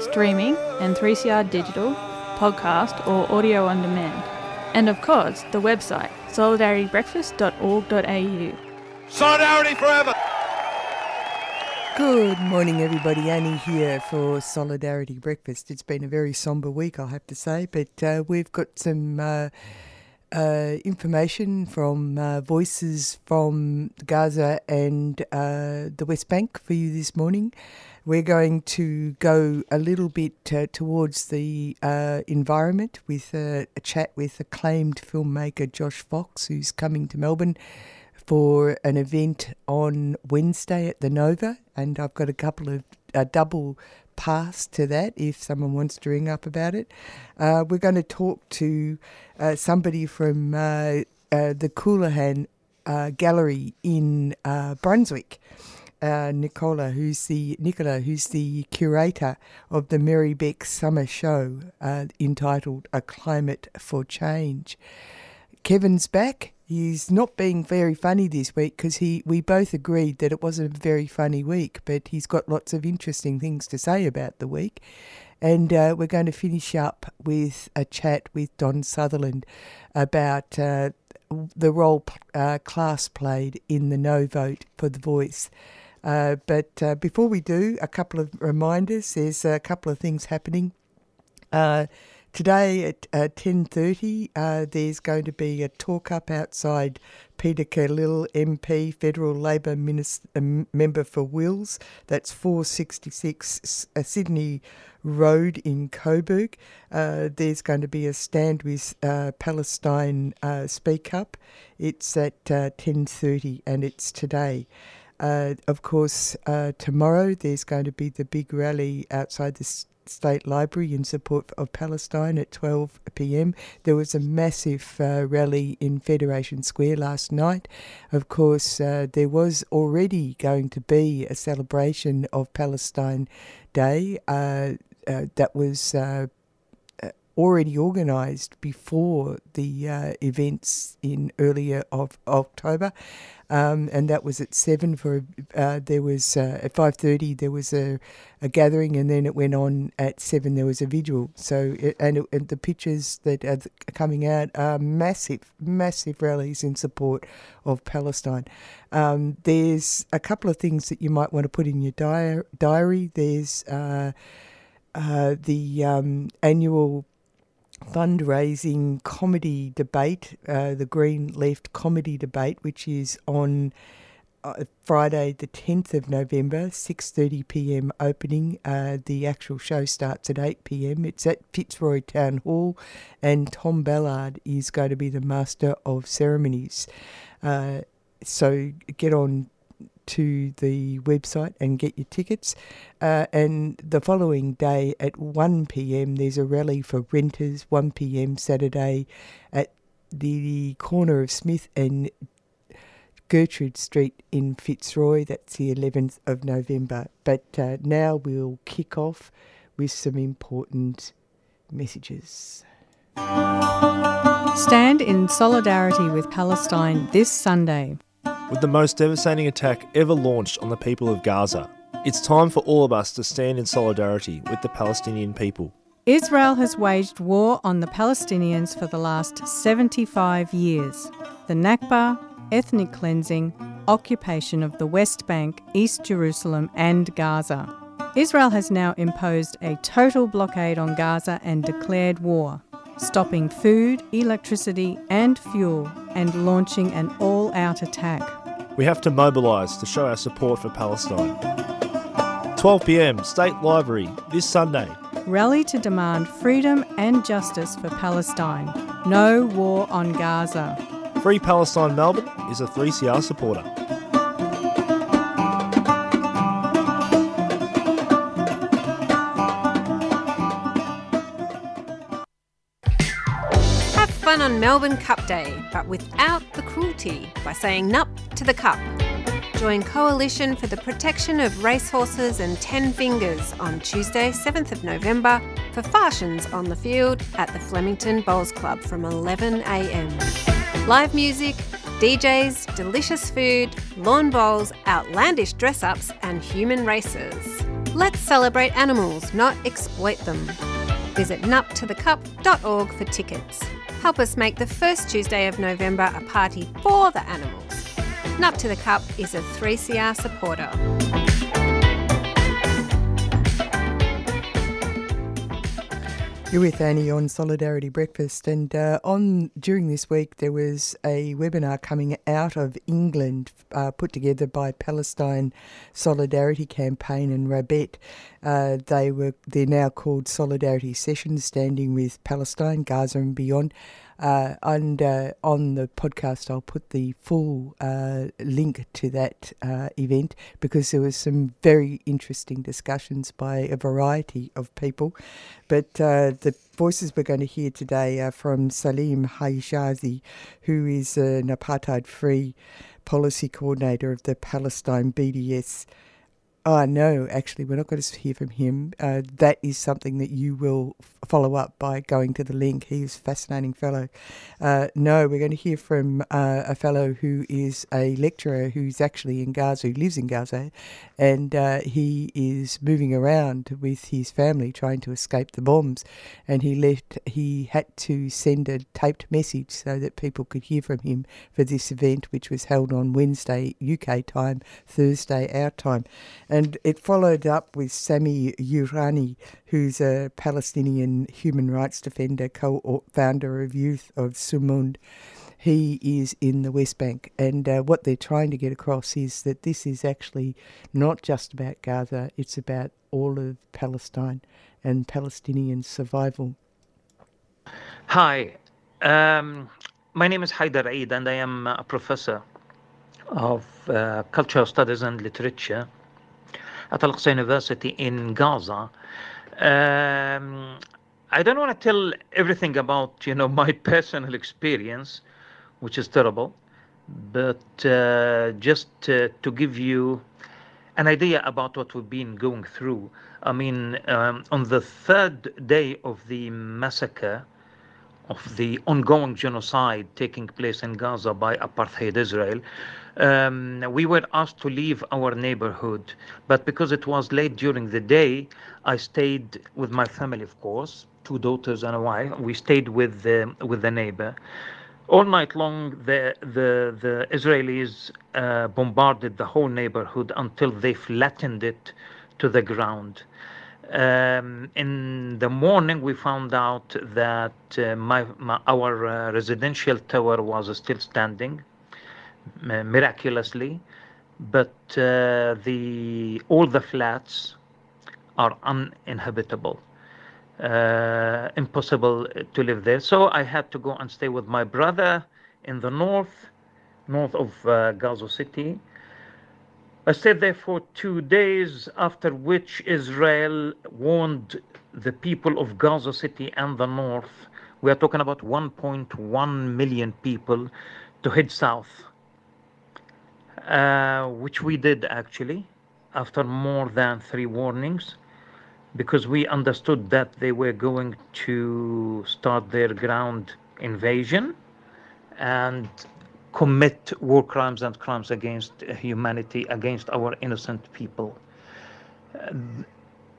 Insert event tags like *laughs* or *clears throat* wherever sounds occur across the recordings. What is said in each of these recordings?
streaming and 3CR digital, podcast or audio on demand. And of course, the website solidaritybreakfast.org.au. Solidarity forever. Good morning, everybody. Annie here for Solidarity Breakfast. It's been a very somber week, I have to say, but uh, we've got some uh, uh, information from uh, voices from Gaza and uh, the West Bank for you this morning. We're going to go a little bit uh, towards the uh, environment with a, a chat with acclaimed filmmaker Josh Fox, who's coming to Melbourne for an event on Wednesday at the Nova, and I've got a couple of a double pass to that if someone wants to ring up about it. Uh, we're going to talk to uh, somebody from uh, uh the Counihan uh, Gallery in uh, Nicola, who's the Nicola, who's the curator of the Merri-Bek Summer Show, entitled "A Climate for Change." Kevin's back. He's not being very funny this week because he we both agreed that it wasn't a very funny week, but he's got lots of interesting things to say about the week. And uh, we're going to finish up with a chat with Don Sutherland about uh, the role uh, class played in the no vote for the voice. Uh, but uh, before we do, a couple of reminders. There's a couple of things happening. Uh, Today at uh, 10.30, uh, there's going to be a talk up outside Peter Khalil MP, Federal Labor Minister, uh, Member for Wills. That's 466 uh, Sydney Road in Coburg. Uh, there's going to be a stand with uh, Palestine Speak Up. It's at 10.30 and it's today. Of course, tomorrow there's going to be the big rally outside the State Library in support of Palestine at 12 pm. There was a massive uh, rally in Federation Square last night. Of course, uh, there was already going to be a celebration of Palestine Day uh, uh that was uh, uh, already organised before the events in earlier of October um, and that was at seven. For uh, there was uh, at five thirty there was a, a gathering, and then it went on at seven. There was a vigil. So it, and, it, and the pictures that are coming out are massive, massive rallies in support of Palestine. Um, there's a couple of things that you might want to put in your di- diary. There's uh, uh the um, annual fundraising comedy debate, uh, the Green Left comedy debate, which is on uh, Friday, the tenth of November, six thirty p.m. opening. Uh, the actual show starts at eight p.m. It's at Fitzroy Town Hall, and Tom Ballard is going to be the master of ceremonies. Uh, so get on to the website and get your tickets. Uh, and the following day at 1 pm, there's a rally for renters, 1 pm Saturday at the corner of Smith and Gertrude Street in Fitzroy. That's the 11th of November. But uh, now we'll kick off with some important messages. Stand in solidarity with Palestine this Sunday with the most devastating attack ever launched on the people of Gaza. It's time for all of us to stand in solidarity with the Palestinian people. Israel has waged war on the Palestinians for the last 75 years. The Nakba, ethnic cleansing, occupation of the West Bank, East Jerusalem, and Gaza. Israel has now imposed a total blockade on Gaza and declared war, stopping food, electricity, and fuel, and launching an all out attack. We have to mobilise to show our support for Palestine. 12 pm, State Library, this Sunday. Rally to demand freedom and justice for Palestine. No war on Gaza. Free Palestine Melbourne is a 3CR supporter. Fun on Melbourne Cup Day, but without the cruelty by saying nup to the cup. Join Coalition for the Protection of Racehorses and Ten Fingers on Tuesday, 7th of November for fashions on the field at the Flemington Bowls Club from 11am. Live music, DJs, delicious food, lawn bowls, outlandish dress ups, and human races. Let's celebrate animals, not exploit them. Visit nuptothecup.org for tickets. Help us make the first Tuesday of November a party for the animals. Nup to the Cup is a 3CR supporter. You're with Annie on Solidarity Breakfast, and uh, on during this week there was a webinar coming out of England, uh, put together by Palestine Solidarity Campaign and Rabet. Uh, they were they're now called Solidarity Sessions, standing with Palestine, Gaza, and beyond. Uh, and uh, on the podcast, I'll put the full uh, link to that uh, event because there was some very interesting discussions by a variety of people. But uh, the voices we're going to hear today are from Salim Hijazi, who is an apartheid-free policy coordinator of the Palestine BDS. Oh, no, actually, we're not going to hear from him. Uh, that is something that you will follow up by going to the link. He's a fascinating fellow. Uh, no, we're going to hear from uh, a fellow who is a lecturer who's actually in Gaza, who lives in Gaza, and uh, he is moving around with his family trying to escape the bombs. And he left. He had to send a taped message so that people could hear from him for this event, which was held on Wednesday UK time, Thursday our time. It followed up with Sami Huraini, who's a Palestinian human rights defender, co founder of Youth of Sumud. He is in the West Bank, and uh, what they're trying to get across is that this is actually not just about Gaza, it's about all of Palestine and Palestinian survival. Hi, um, my name is Haidar Eid, and I am a professor of uh, cultural studies and literature at Al Aqsa University in Gaza. Um, I don't want to tell everything about you know my *laughs* personal experience, which is terrible, but uh, just uh, to give you an idea about what we've been going through. I mean, um, on the third day of the massacre of the ongoing genocide taking place in Gaza by apartheid Israel, um, we were asked to leave our neighborhood. But because it was late during the day, I stayed with my family, of course, two daughters and a wife. We stayed with the, with the neighbor. All night long, the, the, the Israelis uh, bombarded the whole neighborhood until they flattened it to the ground. Um, in the morning, we found out that uh, my, my, our uh, residential tower was still standing miraculously, but uh, the all the flats are uninhabitable. Uh, impossible to live there. So I had to go and stay with my brother in the north, north of uh, Gaza City. I stayed there for two days, after which Israel warned the people of Gaza City and the north. We are talking about 1.1 million people to head south, uh, which we did actually after more than three warnings because we understood that they were going to start their ground invasion and commit war crimes and crimes against humanity, against our innocent people. Uh,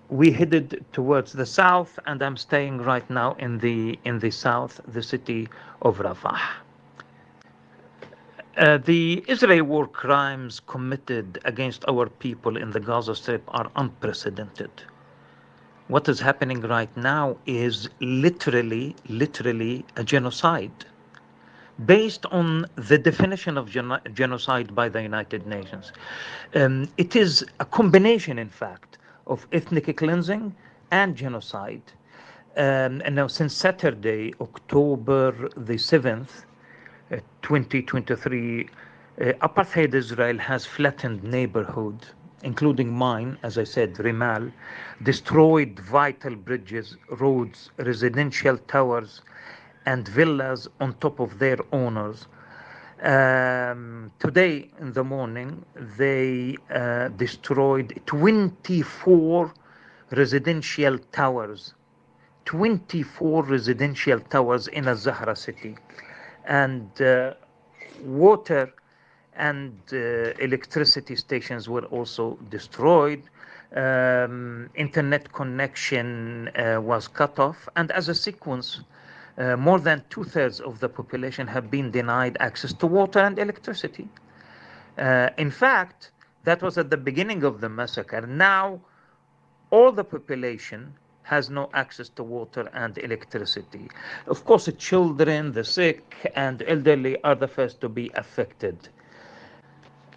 we headed towards the south, and I'm staying right now in the in the south, the city of Rafah. Uh, the Israeli war crimes committed against our people in the Gaza Strip are unprecedented what is happening right now is literally, literally a genocide. based on the definition of geno- genocide by the United Nations. Um, it is a combination, in fact, of ethnic cleansing and genocide. Um, and now, since Saturday, October the 7th, uh, 2023, uh, apartheid Israel has flattened neighborhood, including mine, as I said, Rimal, destroyed vital bridges, roads, residential towers, and villas on top of their owners. Um, today in the morning, they uh, destroyed 24 residential towers. 24 residential towers in Al-Zahra city. And uh, water and uh, electricity stations were also destroyed. Um, internet connection uh, was cut off. And as a sequence, more than two thirds of the population have been denied access to water and electricity. In fact, that was at the beginning of the massacre. Now, all the population has no access to water and electricity. Of course, the children, the sick, and elderly are the first to be affected.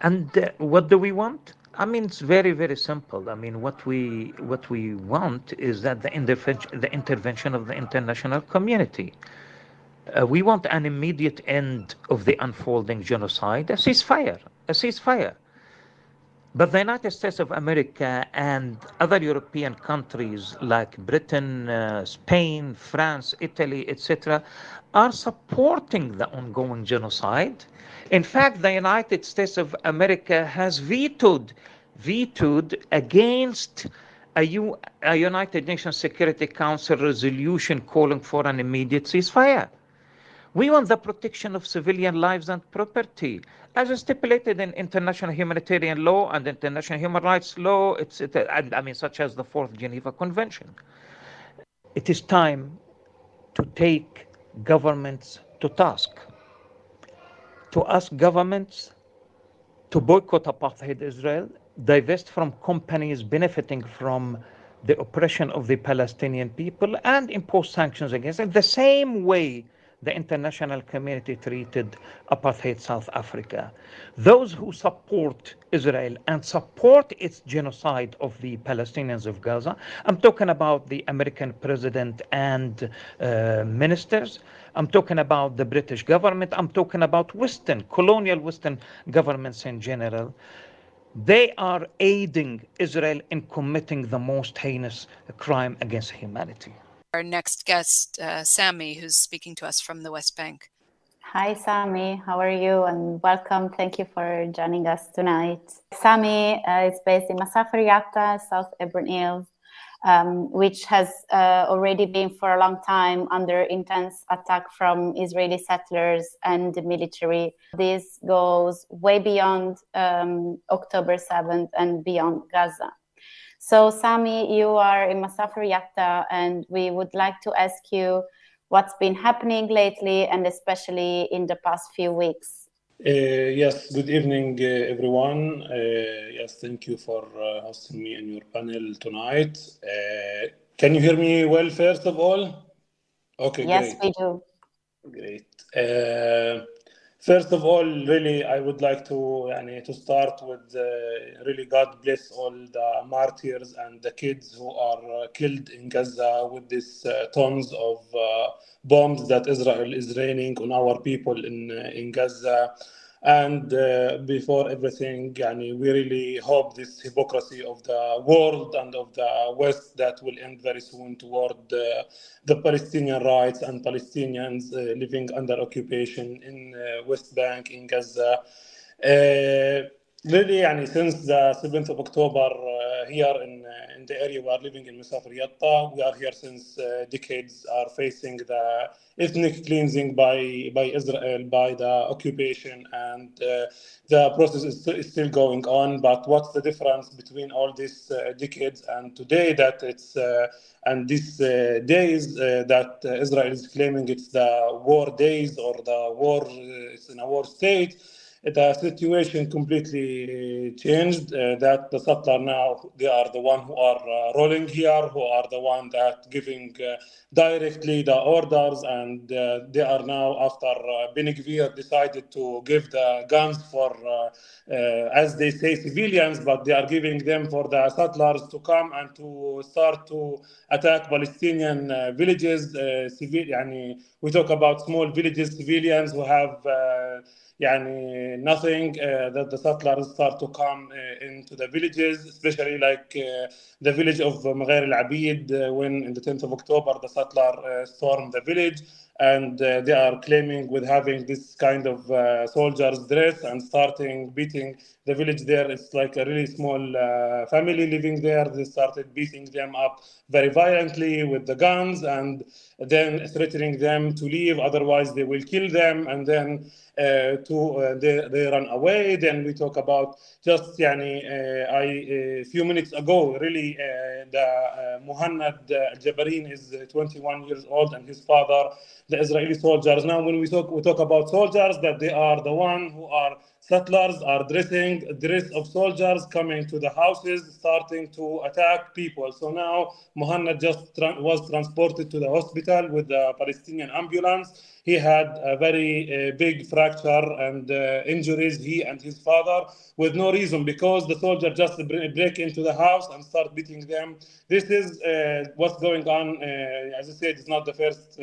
And uh, what do we want? I mean, it's very, very simple. I mean, what we what we want is that the intervention, the intervention of the international community. Uh, we want an immediate end of the unfolding genocide, a ceasefire, a ceasefire. But the United States of America and other European countries like Britain, uh, Spain, France, Italy, etc., are supporting the ongoing genocide. In fact, the United States of America has vetoed vetoed against a, U, a United Nations Security Council resolution calling for an immediate ceasefire. We want the protection of civilian lives and property, as stipulated in international humanitarian law and international human rights law, etc. I mean, such as the Fourth Geneva Convention. It is time to take governments to task, to ask governments to boycott apartheid Israel, divest from companies benefiting from the oppression of the Palestinian people, and impose sanctions against them, the same way the international community treated apartheid South Africa. Those who support Israel and support its genocide of the Palestinians of Gaza, I'm talking about the American president and uh, ministers, I'm talking about the British government, I'm talking about Western, colonial Western governments in general. They are aiding Israel in committing the most heinous crime against humanity our next guest, uh, Sammy, who's speaking to us from the West Bank. Hi, Sammy. How are you? And welcome. Thank you for joining us tonight. Sammy uh, is based in Masafer Yatta, South Hebron Hills, um, which has uh, already been for a long time under intense attack from Israeli settlers and the military. This goes way beyond um, October 7th and beyond Gaza. So, Sami, you are in Masafer Yatta, and we would like to ask you what's been happening lately and especially in the past few weeks. Uh, yes, good evening, uh, everyone. Uh, yes, thank you for uh, hosting me in your panel tonight. Uh, can you hear me well, first of all? Okay, yes, great. we do. Great. First of all, really, I would like to to start with uh, really God bless all the martyrs and the kids who are uh, killed in Gaza with these uh, tons of uh, bombs that Israel is raining on our people in uh, in Gaza. And uh, before everything, yani, we really hope this hypocrisy of the world and of the West that will end very soon toward uh, the Palestinian rights and Palestinians uh, living under occupation in uh, West Bank, in Gaza. Uh, really, yani, since the 7th of October uh, here in, in the area we are living in Masafer Yatta, we are here since decades, are facing the ethnic cleansing by, by Israel, by the occupation, and uh, the process is, is, still going on. But what's the difference between all these uh, decades and today that it's, uh, and these uh, days uh, that Israel is claiming it's the war days or the war, it's in a war state? the uh, situation completely uh, changed. Uh, that the settlers now they are the one who are uh, rolling here, who are the one that giving uh, directly the orders, and uh, they are now after uh, decided to give the guns for, as they say, civilians, but they are giving them for the settlers to come and to start to attack Palestinian villages. civil, yani, we talk about small villages, civilians who have. يعني nothing uh, that the settlers start to come uh, into the villages, especially like uh, the village of Maghair al-Abid when in the 10th of October the settler stormed the village and they are claiming with having this kind of soldiers dress and starting beating the village there. It's like a really small family living there. They started beating them up very violently with the guns and then threatening them to leave, otherwise they will kill them. And then uh, to uh, they, they run away. Then we talk about just yani, uh, I a few minutes ago, really the Muhannad Jabarin is 21 years old and his father, the Israeli soldiers. Now, when we talk we talk about soldiers, that they are the one who are settlers are dressing dress of soldiers coming to the houses starting to attack people. So now muhannad just tra- was transported to the hospital with the palestinian ambulance he had a very uh, big fracture and uh, injuries he and his father with no reason because the soldier just break into the house and start beating them this is uh, what's going on as i said it's not the first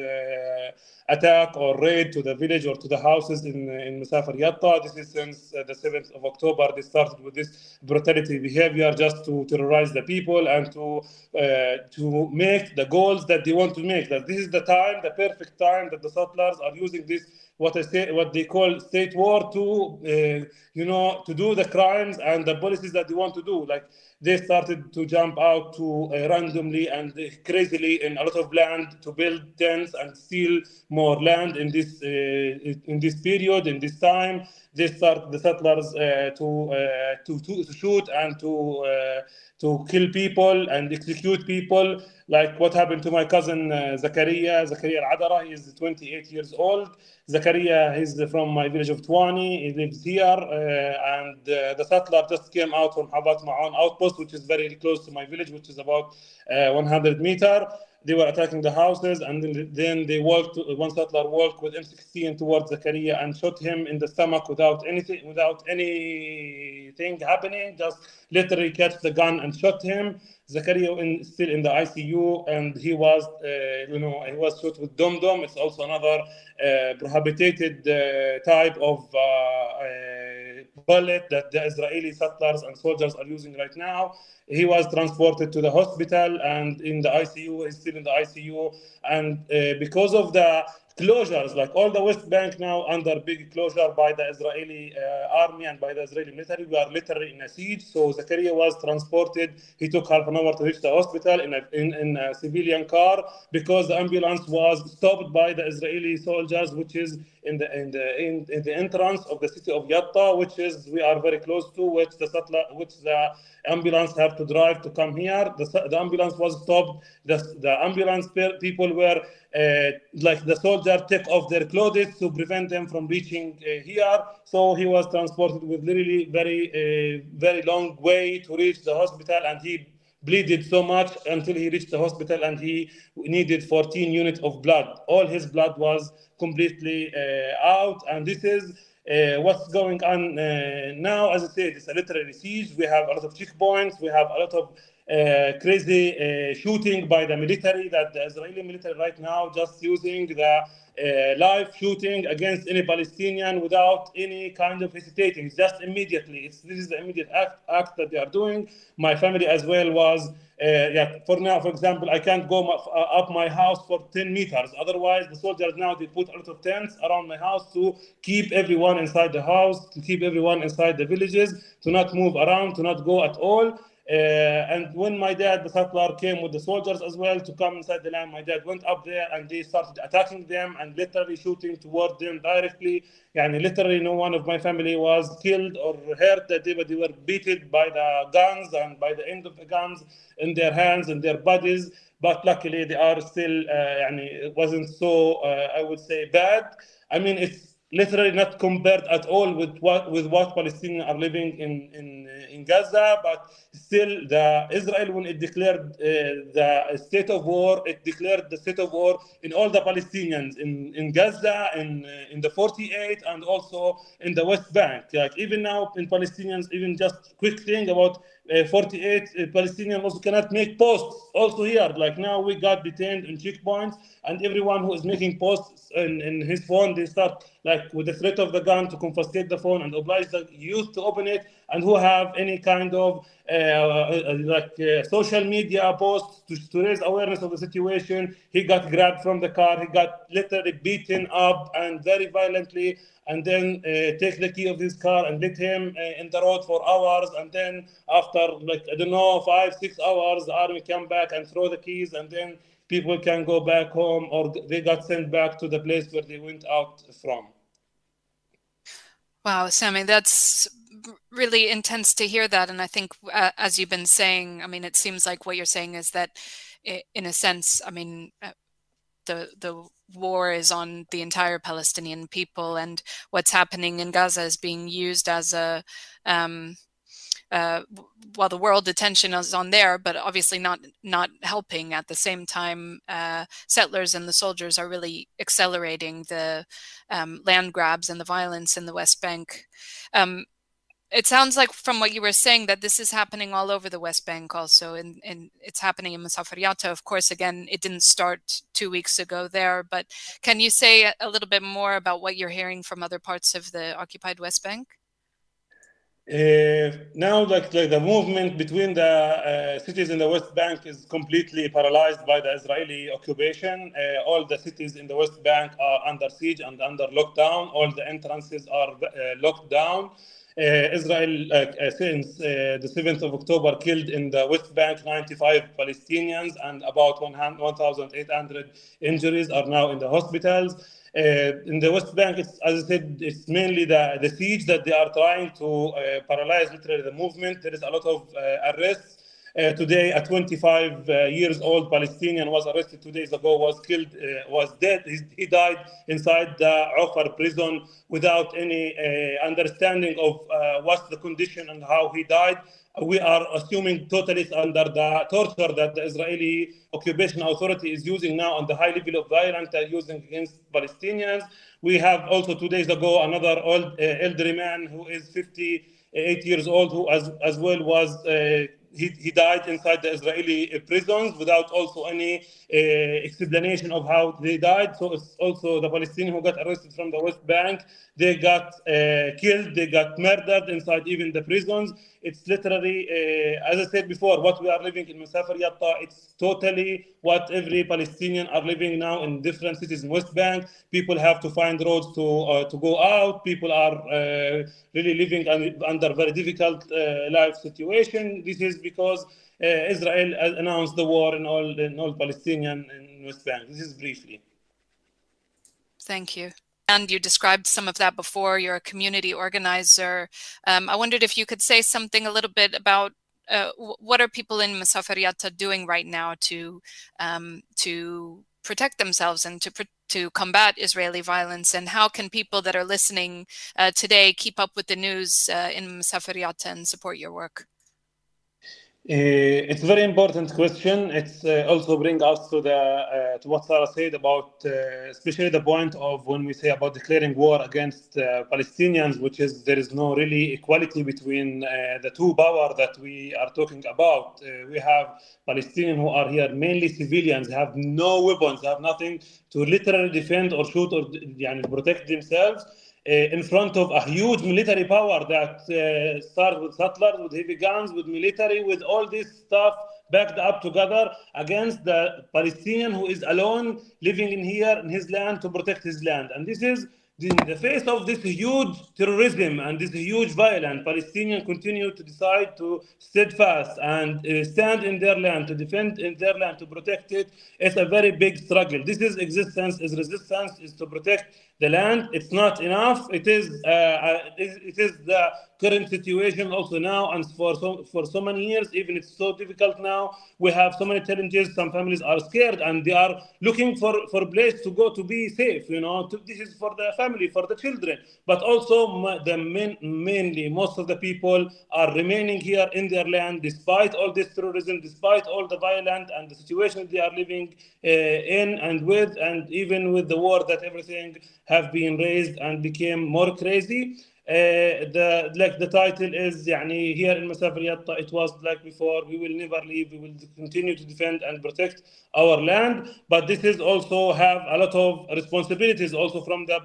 attack or raid to the village or to the houses in, in Masafer Yatta. This is since the 7th of October. They started with this brutality behavior just to terrorize the people and to uh, to make the goals that they want to make. That this is the time, the perfect time that the settlers are using this what I say, what they call state war to, uh, you know, to do the crimes and the policies that they want to do. Like they started to jump out to uh, randomly and crazily in a lot of land to build tents and steal more land in this uh, in this period in this time. They start the settlers uh, to, uh, to, to shoot and to uh, to kill people and execute people. Like what happened to my cousin uh, Zakaria? Zakaria Al-Adara he is 28 years old Zakaria is from my village of Twani. He lives here, uh, and uh, the settler just came out from Havat Ma'on outpost, which is very close to my village, which is about uh, 100 meter. They were attacking the houses, and then they walked. One settler walked with M16 towards Zakaria and shot him in the stomach without anything, without anything happening. Just literally catch the gun and shot him. Zakaria in, still in the ICU, and he was, uh, you know, he was shot with dom dom. It's also another uh, prohibited uh, type of uh, uh, bullet that the Israeli settlers and soldiers are using right now. He was transported to the hospital and in the ICU. He's still in the ICU, and uh, because of the closures, like all the West Bank now under big closure by the Israeli uh, army and by the Israeli military. We are literally in a siege. So Zakaria was transported. He took half an hour to reach the hospital in a, in, in a civilian car because the ambulance was stopped by the Israeli soldiers, which is in the in the in, in the entrance of the city of Yatta, which is we are very close to, which the settler, which the ambulance have to drive to come here. The, the ambulance was stopped. The, the ambulance people were uh, like the soldier take off their clothes to prevent them from reaching uh, here. So he was transported with literally very uh, very long way to reach the hospital, and he bleeded so much until he reached the hospital and he needed 14 units of blood. All his blood was completely uh, out, and this is uh, what's going on uh, now, as I said, it's a literary siege. We have a lot of checkpoints. We have a lot of uh, crazy uh, shooting by the military that the Israeli military right now just using the uh, live shooting against any Palestinian without any kind of hesitating. Just immediately. It's, this is the immediate act, act that they are doing. My family as well was yeah, for now, for example, I can't go uh, up my house for 10 meters. Otherwise, the soldiers now they put a lot of tents around my house to keep everyone inside the house, to keep everyone inside the villages, to not move around, to not go at all. Uh, and when my dad, the settler, came with the soldiers as well to come inside the land, my dad went up there and they started attacking them and literally shooting toward them directly. And literally, no one of my family was killed or hurt that day, but they were beaten by the guns and by the end of the guns in their hands and their bodies. But luckily, they are still, uh, it wasn't so, uh, I would say, bad. I mean, it's literally not compared at all with what with what Palestinians are living in in in Gaza. But still, the Israel when it declared uh, the state of war, it declared the state of war in all the Palestinians in in Gaza, in uh, in the 48, and also in the West Bank. Like even now, in Palestinians, even just quick thing about. Uh, 48 uh, Palestinians also cannot make posts also here. Like now we got detained in checkpoints, and everyone who is making posts in, in his phone, they start like with the threat of the gun to confiscate the phone and oblige the youth to open it, and who have any kind of uh, uh, like uh, social media posts to, to raise awareness of the situation. He got grabbed from the car. He got literally beaten up and very violently and then uh, take the key of his car and let him uh, in the road for hours. And then after like I don't know five six hours, the army come back and throw the keys, and then people can go back home or they got sent back to the place where they went out from. Wow, Sammy, that's really intense to hear that. And I think, uh, as you've been saying, I mean, it seems like what you're saying is that, in a sense, I mean, uh, the the war is on the entire Palestinian people, and what's happening in Gaza is being used as a um, uh, while the world attention is on there, but obviously not not helping. At the same time, uh, settlers and the soldiers are really accelerating the um, land grabs and the violence in the West Bank. Um, it sounds like from what you were saying that this is happening all over the West Bank also, and, it's happening in Masafer Yatta. Of course, again, it didn't start two weeks ago there, but can you say a little bit more about what you're hearing from other parts of the occupied West Bank? Uh, now, like, like, the movement between the uh, cities in the West Bank is completely paralyzed by the Israeli occupation. Uh, all the cities in the West Bank are under siege and under lockdown. All the entrances are uh, locked down. Uh, Israel, uh, since the 7th of October, killed in the West Bank 95 Palestinians and about 1,800 injuries are now in the hospitals. Uh, in the West Bank, as I said, it's mainly the, the siege that they are trying to uh, paralyze literally the movement. There is a lot of uh, arrests. Uh, today, a 25 uh, years old Palestinian was arrested two days ago, was killed, uh, was dead. He, he, died inside the Ofer prison without any understanding of what's the condition and how he died we are assuming totally under the torture that the Israeli occupation authority is using now on the high level of violence they're using against Palestinians. We have also two days ago another old uh, elderly man who is 58 years old who as, as well was uh, he, he died inside the Israeli prisons without also any uh, explanation of how they died. So it's also the Palestinians who got arrested from the West Bank. They got uh, killed, they got murdered inside even the prisons. It's literally, uh, as I said before, what we are living in Masafer Yatta, it's totally what every Palestinian are living now in different cities in West Bank. People have to find roads to uh, to go out. People are uh, really living under very difficult uh, life situation. This is because uh, Israel announced the war in all in all Palestinian in West Bank. This is briefly. Thank you and you described some of that before. You're a community organizer. Um, I wondered if you could say something a little bit about uh, what are people in Masafer Yatta doing right now to um, to protect themselves and to to combat Israeli violence, and how can people that are listening uh, today keep up with the news uh, in Masafer Yatta and support your work? Uh, it's a very important question. It's uh, also bring us to the uh, to what Sarah said about, especially the point of when we say about declaring war against Palestinians, which is there is no really equality between the two power that we are talking about. we have Palestinians who are here mainly civilians, have no weapons, have nothing to literally defend or shoot or protect themselves. Uh, in front of a huge military power that uh, starts with settlers, with heavy guns, with military, with all this stuff backed up together against the Palestinian who is alone living in here in his land to protect his land. And this is in the face of this huge terrorism and this huge violence, Palestinians continue to decide to steadfast and uh, stand in their land, to defend in their land, to protect it. It's a very big struggle. This is existence, is resistance, is to protect the land. It's not enough. It is uh, uh, it, is the current situation also now, and for so for so many years, even it's so difficult now. We have so many challenges. Some families are scared and they are looking for for place to go to be safe. You know, to, this is for the family, for the children, but also the main, mainly most of the people are remaining here in their land despite all this terrorism, despite all the violence and the situation they are living uh, in and with, and even with the war that everything have been raised and became more crazy. Uh, the like the title is يعني here in Masafer it was like before we will never leave we will continue to defend and protect our land but this is also have a lot of responsibilities also from the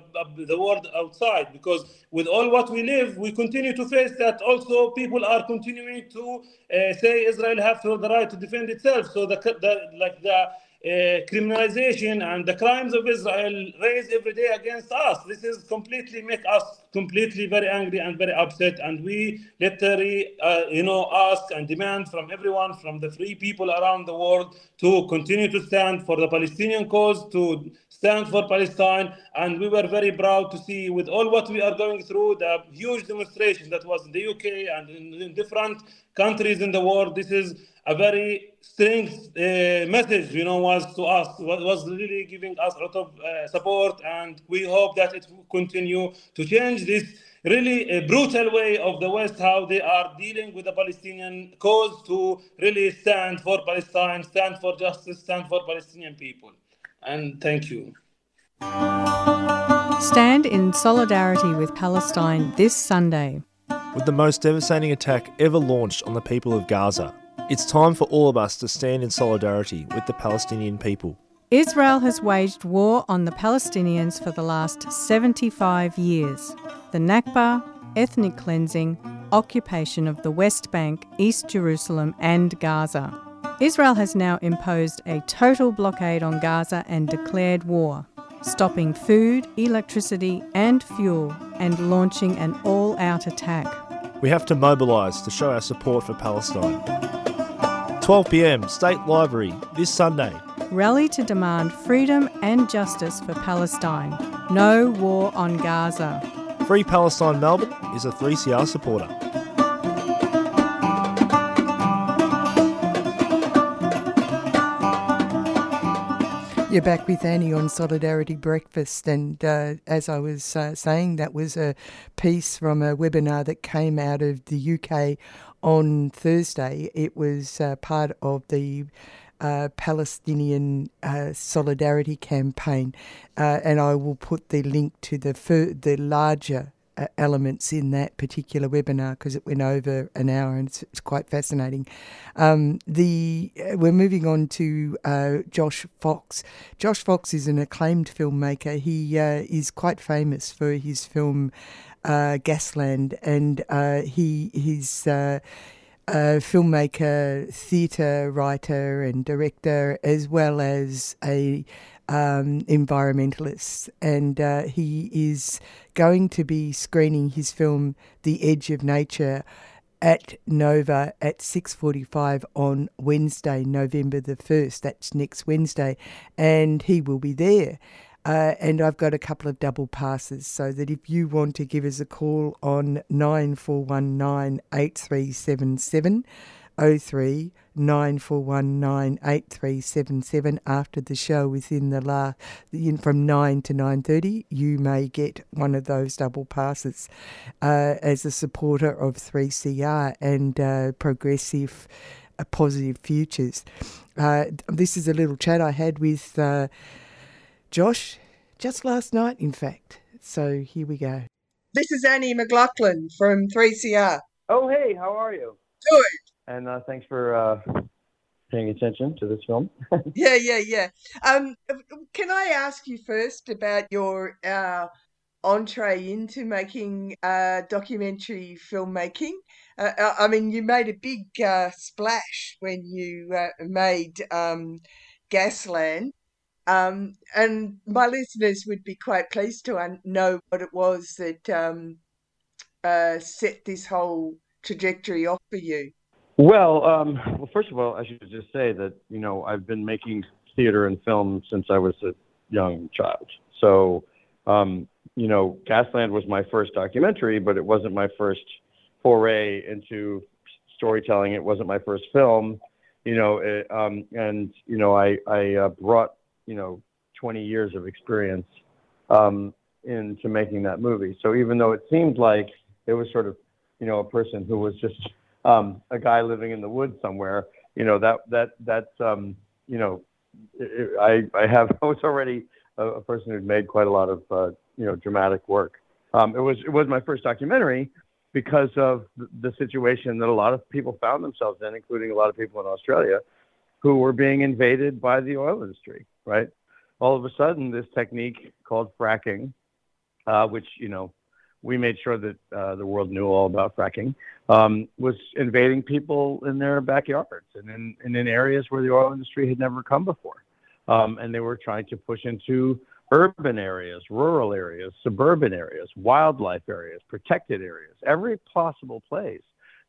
the world outside because with all what we live we continue to face that also people are continuing to uh, say Israel have the right to defend itself so the, the like the criminalization and the crimes of Israel raised every day against us. This is completely make us completely very angry and very upset. And we literally, uh, you know, ask and demand from everyone, from the free people around the world, to continue to stand for the Palestinian cause, to stand for Palestine. And we were very proud to see, with all what we are going through, the huge demonstration that was in the UK and in, in different countries in the world. This is a very strength uh, message, you know, was to us, was really giving us a lot of uh, support, and we hope that it will continue to change this really uh, brutal way of the West, how they are dealing with the Palestinian cause to really stand for Palestine, stand for justice, stand for Palestinian people. And thank you. Stand in solidarity with Palestine this Sunday. With the most devastating attack ever launched on the people of Gaza, it's time for all of us to stand in solidarity with the Palestinian people. Israel has waged war on the Palestinians for the last 75 years. The Nakba, ethnic cleansing, occupation of the West Bank, East Jerusalem, and Gaza. Israel has now imposed a total blockade on Gaza and declared war, stopping food, electricity, and fuel, and launching an all out attack. We have to mobilise to show our support for Palestine. 12 pm, State Library, this Sunday. Rally to demand freedom and justice for Palestine. No war on Gaza. Free Palestine Melbourne is a 3CR supporter. You're back with Annie on Solidarity Breakfast, and uh, as I was uh, saying, that was a piece from a webinar that came out of the UK on Thursday. It was uh, part of the uh, Palestinian uh, solidarity campaign, uh, and I will put the link to the fir- the larger uh, elements in that particular webinar because it went over an hour and it's, it's quite fascinating. Um, the uh, we're moving on to uh, Josh Fox. Josh Fox is an acclaimed filmmaker. He uh, is quite famous for his film uh, Gasland, and uh, he he's a filmmaker, theatre writer, and director, as well as a um, environmentalist, and uh, he is going to be screening his film The Edge of Nature at Nova at 6:45 on Wednesday, November the 1st. That's next Wednesday, and he will be there. Uh, and I've got a couple of double passes so that if you want to give us a call on 9419 8377 03 94198377 after the show within the last from 9 to 9.30 you may get one of those double passes uh, as a supporter of 3cr and uh, progressive uh, positive futures. Uh, this is a little chat i had with uh, josh just last night in fact so here we go this is annie mclaughlin from 3cr oh hey how are you good and uh, thanks for uh, paying attention to this film. *laughs* yeah, yeah, yeah. Um, can I ask you first about your uh, entree into making uh, documentary filmmaking? Uh, uh, I mean, you made a big uh, splash when you uh, made um, Gasland. Um, and my listeners would be quite pleased to know what it was that um, uh, set this whole trajectory off for you. Well, um, well, first of all, I should just say that you know I've been making theater and film since I was a young child. So Um, you know, Gasland was my first documentary, but it wasn't my first foray into storytelling. It wasn't my first film, you know, it, um, and you know, I I uh, brought you know 20 years of experience um, into making that movie. So even though it seemed like it was sort of, you know, a person who was just um, a guy living in the woods somewhere, you know, that that that's um, you know, I I have *laughs* I was already a, a person who'd made quite a lot of uh, you know dramatic work. Um, it was it was my first documentary because of the situation that a lot of people found themselves in, including a lot of people in Australia, who were being invaded by the oil industry. Right, all of a sudden, this technique called fracking, uh, which you know we made sure that uh, the world knew all about fracking, um, was invading people in their backyards and in, and in areas where the oil industry had never come before. Um, and they were trying to push into urban areas, rural areas, suburban areas, wildlife areas, protected areas, every possible place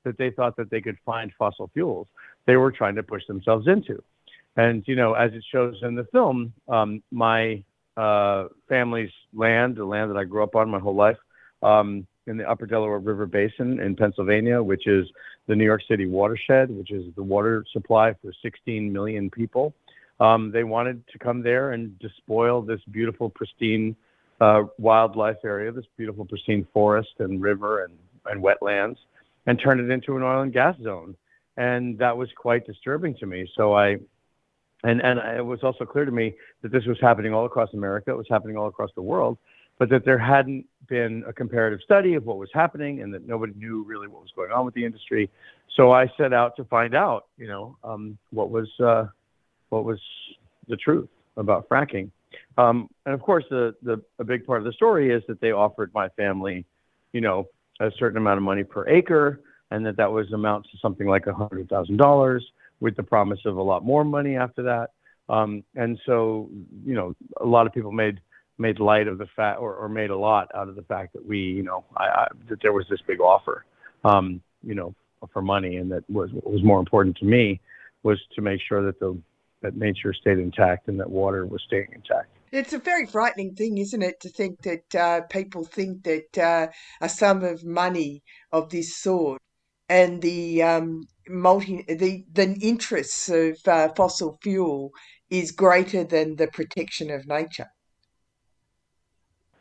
that they thought that they could find fossil fuels, they were trying to push themselves into. And, you know, as it shows in the film, um, my uh, family's land, the land that I grew up on my whole life, um, in the Upper Delaware River Basin in Pennsylvania, which is the New York City watershed, which is the water supply for 16 million people. Um, they wanted to come there and despoil this beautiful, pristine uh, wildlife area, this beautiful, pristine forest and river and, and wetlands, and turn it into an oil and gas zone. And that was quite disturbing to me. So I, and, and it was also clear to me that this was happening all across America, it was happening all across the world, but that there hadn't been a comparative study of what was happening and that nobody knew really what was going on with the industry. So I set out to find out, you know, um, what was uh, what was the truth about fracking. Um, and of course, the, the a big part of the story is that they offered my family, you know, a certain amount of money per acre, and that that was amounts to something like a hundred thousand dollars, with the promise of a lot more money after that. Um, and so, you know, a lot of people made made light of the fact, or, or made a lot out of the fact that we, you know, I, I, that there was this big offer, um, you know, for money, and that was what was more important to me was to make sure that the that nature stayed intact and that water was staying intact. It's a very frightening thing, isn't it, to think that uh, people think that uh, a sum of money of this sort and the um, multi the the interests of uh, fossil fuel is greater than the protection of nature.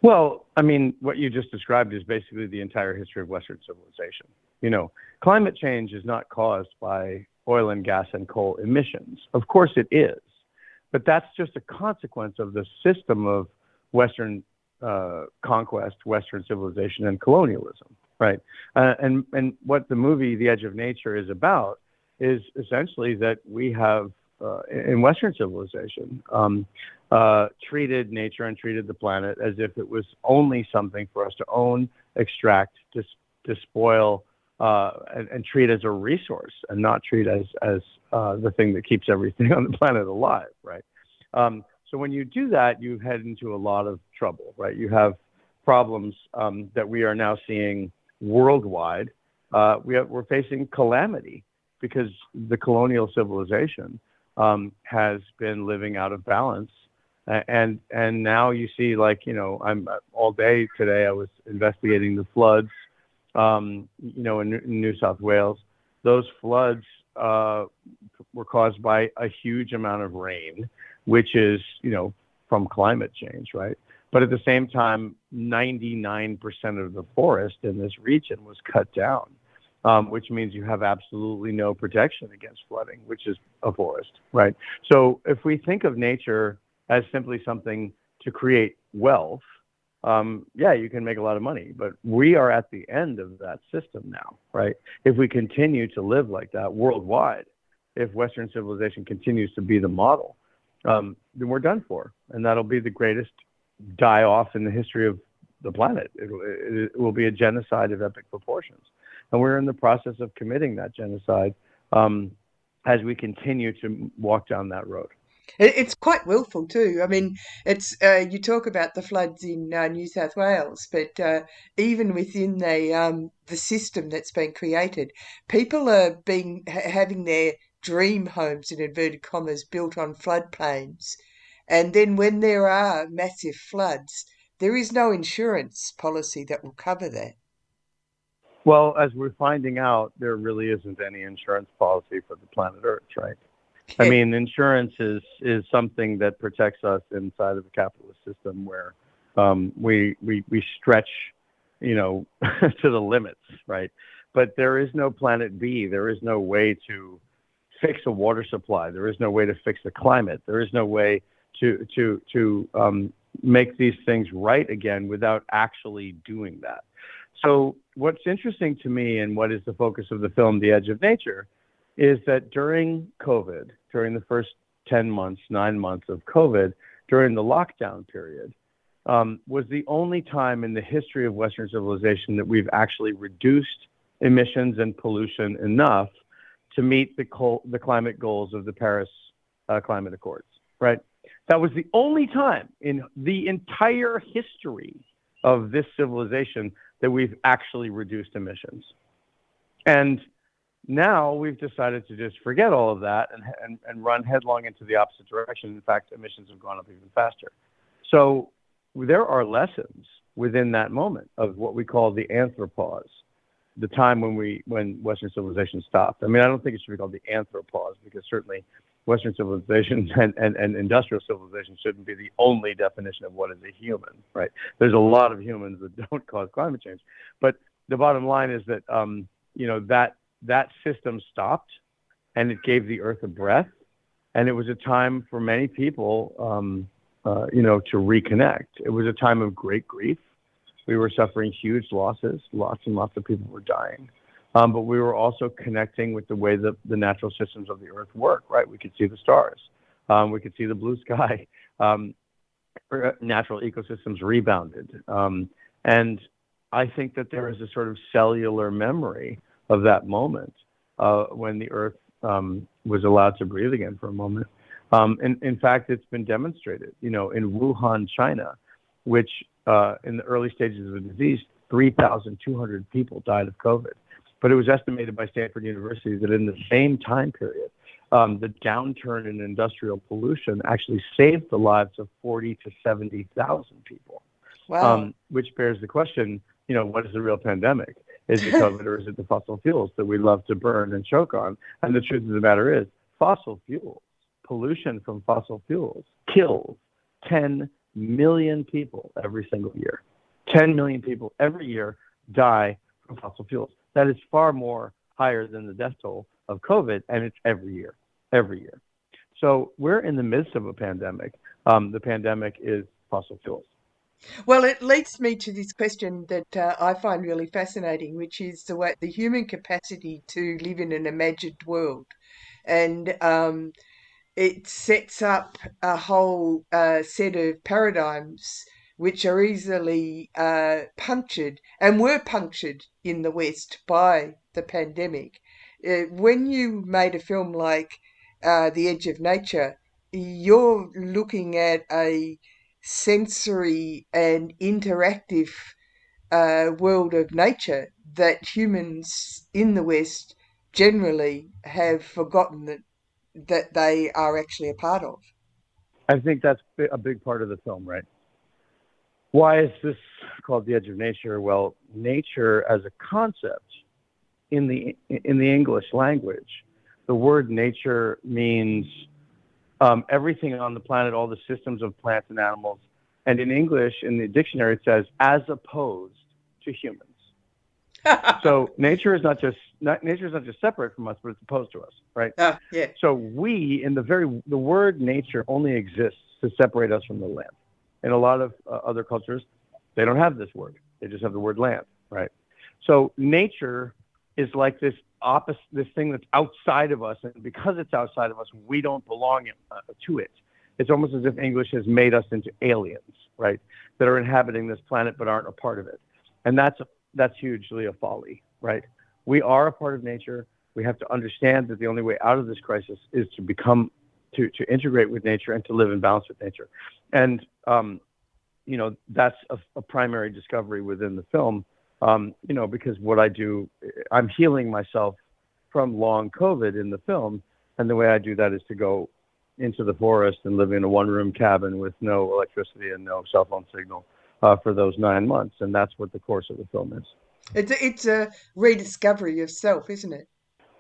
Well, I mean, what you just described is basically the entire history of Western civilization. You know, climate change is not caused by oil and gas and coal emissions. Of course it is, but that's just a consequence of the system of Western uh, conquest, Western civilization, and colonialism, right? Uh, and and what the movie The Edge of Nature is about is essentially that we have uh, in Western civilization um, uh, treated nature and treated the planet as if it was only something for us to own, extract, dis- despoil, uh, and, and, treat as a resource and not treat as as uh, the thing that keeps everything *laughs* on the planet alive, right? Um, so when you do that, you head into a lot of trouble, right? You have problems um, that we are now seeing worldwide. Uh, we have, we're facing calamity because the colonial civilization um, has been living out of balance. And and now you see like you know I'm all day today I was investigating the floods um, you know, in, in, New South Wales, those floods uh, were caused by a huge amount of rain, which is, you know, from climate change, right? But at the same time, 99% of the forest in this region was cut down, um, which means you have absolutely no protection against flooding, which is a forest, right? So if we think of nature as simply something to create wealth, um, yeah, you can make a lot of money, but we are at the end of that system now, right? If we continue to live like that worldwide, if Western civilization continues to be the model, um, then we're done for, and that'll be the greatest die off in the history of the planet. It, it, it, will be a genocide of epic proportions, and we're in the process of committing that genocide um, as we continue to walk down that road. It's quite willful too. I mean, it's uh, you talk about the floods in uh, New South Wales, but uh, even within the um, the system that's been created, people are being ha- having their dream homes in inverted commas built on floodplains, and then when there are massive floods, there is no insurance policy that will cover that. Well, as we're finding out, there really isn't any insurance policy for the planet Earth, right? I mean, insurance is is something that protects us inside of the capitalist system where um, we we we stretch, you know, *laughs* to the limits, right? But there is no planet B. There is no way to fix a water supply. There is no way to fix the climate. There is no way to to to um, make these things right again without actually doing that. So what's interesting to me and what is the focus of the film, The Edge of Nature, is that during COVID, during the first 10 months, nine months of COVID, during the lockdown period, um, was the only time in the history of Western civilization that we've actually reduced emissions and pollution enough to meet the, col- the climate goals of the Paris uh, Climate Accords, right? That was the only time in the entire history of this civilization that we've actually reduced emissions. And now we've decided to just forget all of that and, and, and run headlong into the opposite direction. In fact, emissions have gone up even faster. So there are lessons within that moment of what we call the anthropause, the time when we when Western civilization stopped. I mean, I don't think it should be called the anthropause because certainly Western civilization *laughs* and, and, and industrial civilization shouldn't be the only definition of what is a human, right? There's a lot of humans that *laughs* don't cause climate change, but the bottom line is that um, you know that that system stopped, and it gave the Earth a breath, and it was a time for many people, um, uh, you know, to reconnect. It was a time of great grief. We were suffering huge losses. Lots and lots of people were dying. Um, but we were also connecting with the way that the natural systems of the earth work, right? We could see the stars, um, we could see the blue *laughs* sky. Um, uh, natural ecosystems rebounded. Um, and I think that there is a sort of cellular memory of that moment uh, when the earth um, was allowed to breathe again for a moment. Um, in, in fact, it's been demonstrated, you know, in Wuhan, China, which uh, in the early stages of the disease, 3,200 people died of COVID. But it was estimated by Stanford University that in the same time period, um, the downturn in industrial pollution actually saved the lives of 40 to 70,000 people. Wow. Um, which bears the question, you know, what is the real pandemic? Is it *laughs* COVID or is it the fossil fuels that we love to burn and choke on? And the truth of the matter is, fossil fuels, pollution from fossil fuels kills 10 million people every single year. 10 million people every year die from fossil fuels. That is far more higher than the death toll of COVID, and it's every year, every year. So we're in the midst of a pandemic. Um, the pandemic is fossil fuels. Well, it leads me to this question that uh, I find really fascinating, which is the way the human capacity to live in an imagined world, and um, it sets up a whole uh, set of paradigms which are easily uh, punctured and were punctured in the West by the pandemic. Uh, when you made a film like uh, The Edge of Nature, you're looking at a sensory and interactive uh, world of nature that humans in the West generally have forgotten that that they are actually a part of. I think that's a big part of the film, right? Why is this called the edge of nature? Well, nature as a concept in the in the English language, the word nature means um, everything on the planet, all the systems of plants and animals. And in English, in the dictionary, it says as opposed to humans. *laughs* so nature is not just not, nature is not just separate from us, but it's opposed to us, right? Uh, yeah. So we, in the very the word nature, only exists to separate us from the land in a lot of uh, other cultures, they don't have this word. They just have the word land, right? So nature is like this opposite, this thing that's outside of us, and because it's outside of us, we don't belong uh, to it. It's almost as if English has made us into aliens, right? That are inhabiting this planet but aren't a part of it, and that's that's hugely a folly, right? We are a part of nature. We have to understand that the only way out of this crisis is to become to, to integrate with nature and to live in balance with nature. And, um, you know, that's a, a, primary discovery within the film, um, you know, because what I do, I'm healing myself from long COVID in the film. And the way I do that is to go into the forest and live in a one room cabin with no electricity and no cell phone signal uh, for those nine months, and that's what the course of the film is. It's a, it's a rediscovery of self, isn't it?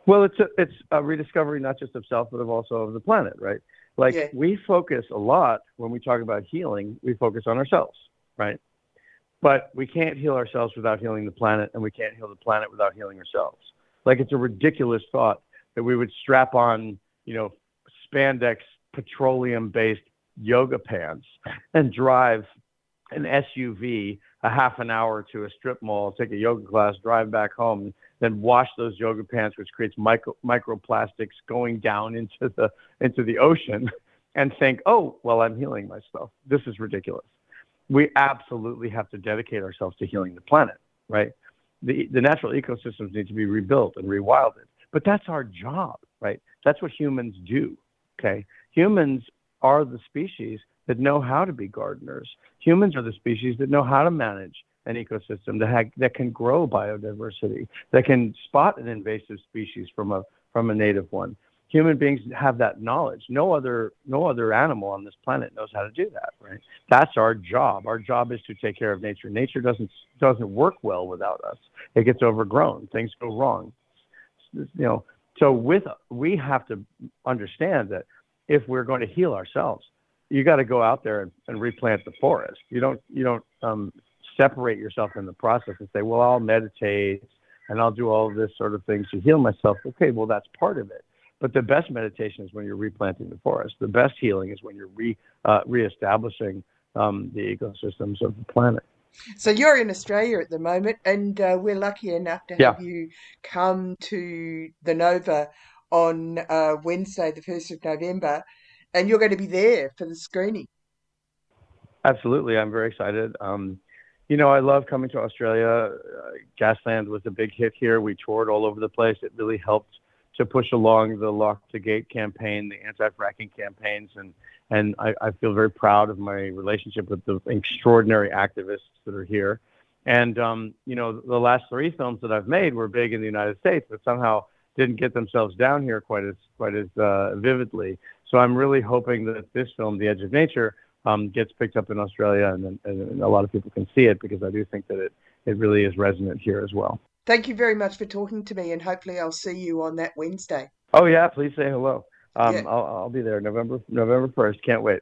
Well, it's a, it's a rediscovery not just of self, but of also of the planet, right? Like Yeah. we focus a lot when we talk about healing, we focus on ourselves, right? But we can't heal ourselves without healing the planet, and we can't heal the planet without healing ourselves. Like it's a ridiculous thought that we would strap on, you know, spandex petroleum-based yoga pants and drive an SUV a half an hour to a strip mall, take a yoga class, drive back home, then wash those yoga pants, which creates micro microplastics going down into the into the ocean, *laughs* and think, oh, well, I'm healing myself. This is ridiculous. We absolutely have to dedicate ourselves to healing the planet, right? The the natural ecosystems need to be rebuilt and rewilded, but that's our job, right? That's what humans do. Okay, humans are the species that know how to be gardeners. Humans are the species that know how to manage an ecosystem that, ha- that can grow biodiversity, that can spot an invasive species from a from a native one. Human beings have that knowledge. No other no other animal on this planet knows how to do that, right? That's our job. Our job is to take care of nature. Nature doesn't doesn't work well without us. It gets overgrown. Things go wrong. You know, so with we have to understand that if we're going to heal ourselves, you got to go out there and, and replant the forest. You don't you don't um, separate yourself in the process and say, well, I'll meditate and I'll do all of this sort of things to heal myself. Okay, well that's part of it. But the best meditation is when you're replanting the forest. The best healing is when you're re uh, reestablishing um, the ecosystems of the planet. So you're in Australia at the moment, and uh, we're lucky enough to Yeah. have you come to the Nova on uh, Wednesday, the first of November, and you're going to be there for the screening. Absolutely, I'm very excited. Um, you know, I love coming to Australia. Uh, Gasland was a big hit here. We toured all over the place. It really helped to push along the Lock the Gate campaign, the anti-fracking campaigns, and and I, I feel very proud of my relationship with the extraordinary activists that are here. And um, you know, the last three films that I've made were big in the United States, but somehow didn't get themselves down here quite as quite as uh, vividly. So I'm really hoping that this film, The Edge of Nature, um, gets picked up in Australia, and, then- and a lot of people can see it because I do think that it it really is resonant here as well. Thank you very much for talking to me, and hopefully I'll see you on that Wednesday. Oh yeah, please say hello. Um, Yeah. I'll, I'll be there November November first. Can't wait.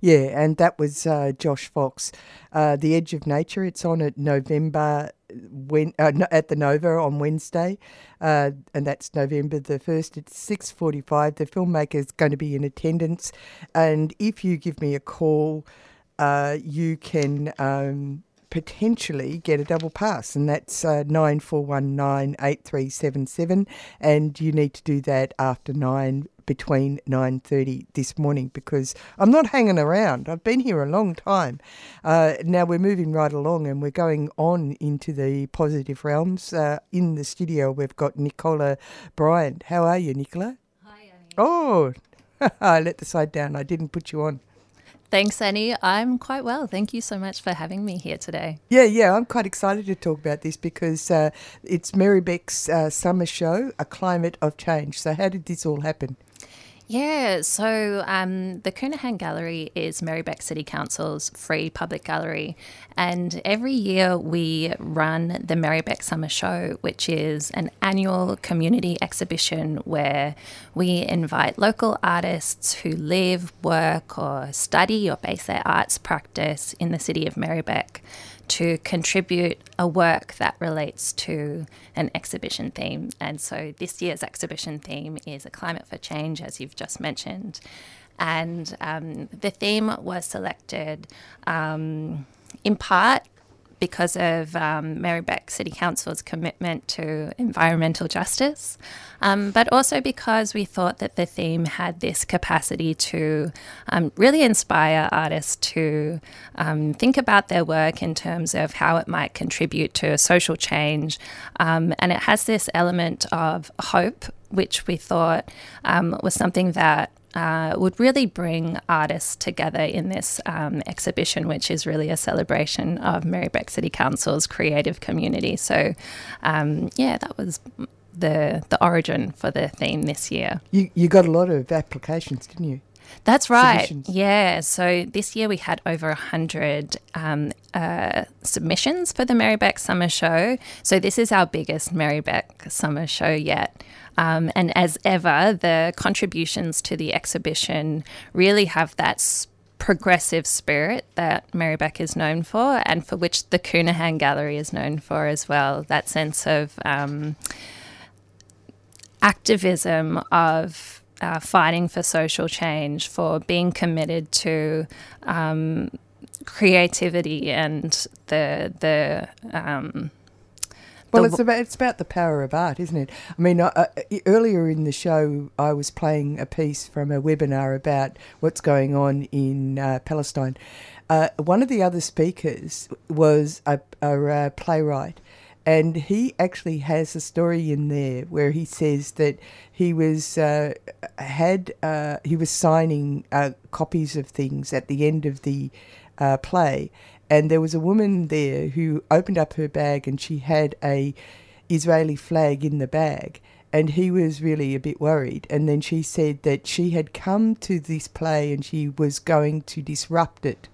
Yeah, and that was uh, Josh Fox, uh, The Edge of Nature. It's on at November when uh, at the Nova on Wednesday, uh, and that's November the first. It's six forty-five. The filmmaker is going to be in attendance, and if you give me a call, uh, you can. Um, potentially get a double pass and that's uh, 94198377 and you need to do that after 9 between 9.30 this morning because i'm not hanging around i've been here a long time uh, now we're moving right along and we're going on into the positive realms uh, in the studio we've got nicola bryant how are you nicola hi Annie. oh *laughs* i let the side down i didn't put you on Thanks, Annie. I'm quite well. Thank you so much for having me here today. Yeah, yeah, I'm quite excited to talk about this because uh, it's Merri-Bek's uh, summer show, A Climate of Change. So, how did this all happen? Yeah, so um, the Counihan Gallery is Merri-Bek City Council's free public gallery. And every year we run the Merri-Bek Summer Show, which is an annual community exhibition where we invite local artists who live, work, or study or base their arts practice in the city of Merri-Bek to contribute a work that relates to an exhibition theme. And so this year's exhibition theme is a climate for change, as you've just mentioned. And um, the theme was selected um, in part because of um, Merri-Bek City Council's commitment to environmental justice, um, but also because we thought that the theme had this capacity to um, really inspire artists to um, think about their work in terms of how it might contribute to social change. Um, and it has this element of hope, which we thought um, was something that uh, would really bring artists together in this um, exhibition, which is really a celebration of Merri-Bek City Council's creative community. So, um, yeah, that was the the origin for the theme this year. You, you got a lot of applications, didn't you? That's right. submissions? Yeah. So this year we had over 100 um, uh, submissions for the Merri-Bek Summer Show. So this is our biggest Merri-Bek Summer Show yet. Um, and as ever, the contributions to the exhibition really have that progressive spirit that Merri-Bek is known for and for which the Counihan Gallery is known for as well. That sense of um, activism of uh, fighting for social change, for being committed to um, creativity and the the. Um, Well, it's about it's about the power of art, isn't it? I mean, earlier in the show, I was playing a piece from a webinar about what's going on in uh, Palestine. Uh, one of the other speakers was a, a, uh playwright, and he actually has a story in there where he says that he was uh, had uh, he was signing uh, copies of things at the end of the uh, play, and there was a woman there who opened up her bag and she had a Israeli flag in the bag. And he was really a bit worried. And then she said that she had come to this play and she was going to disrupt it.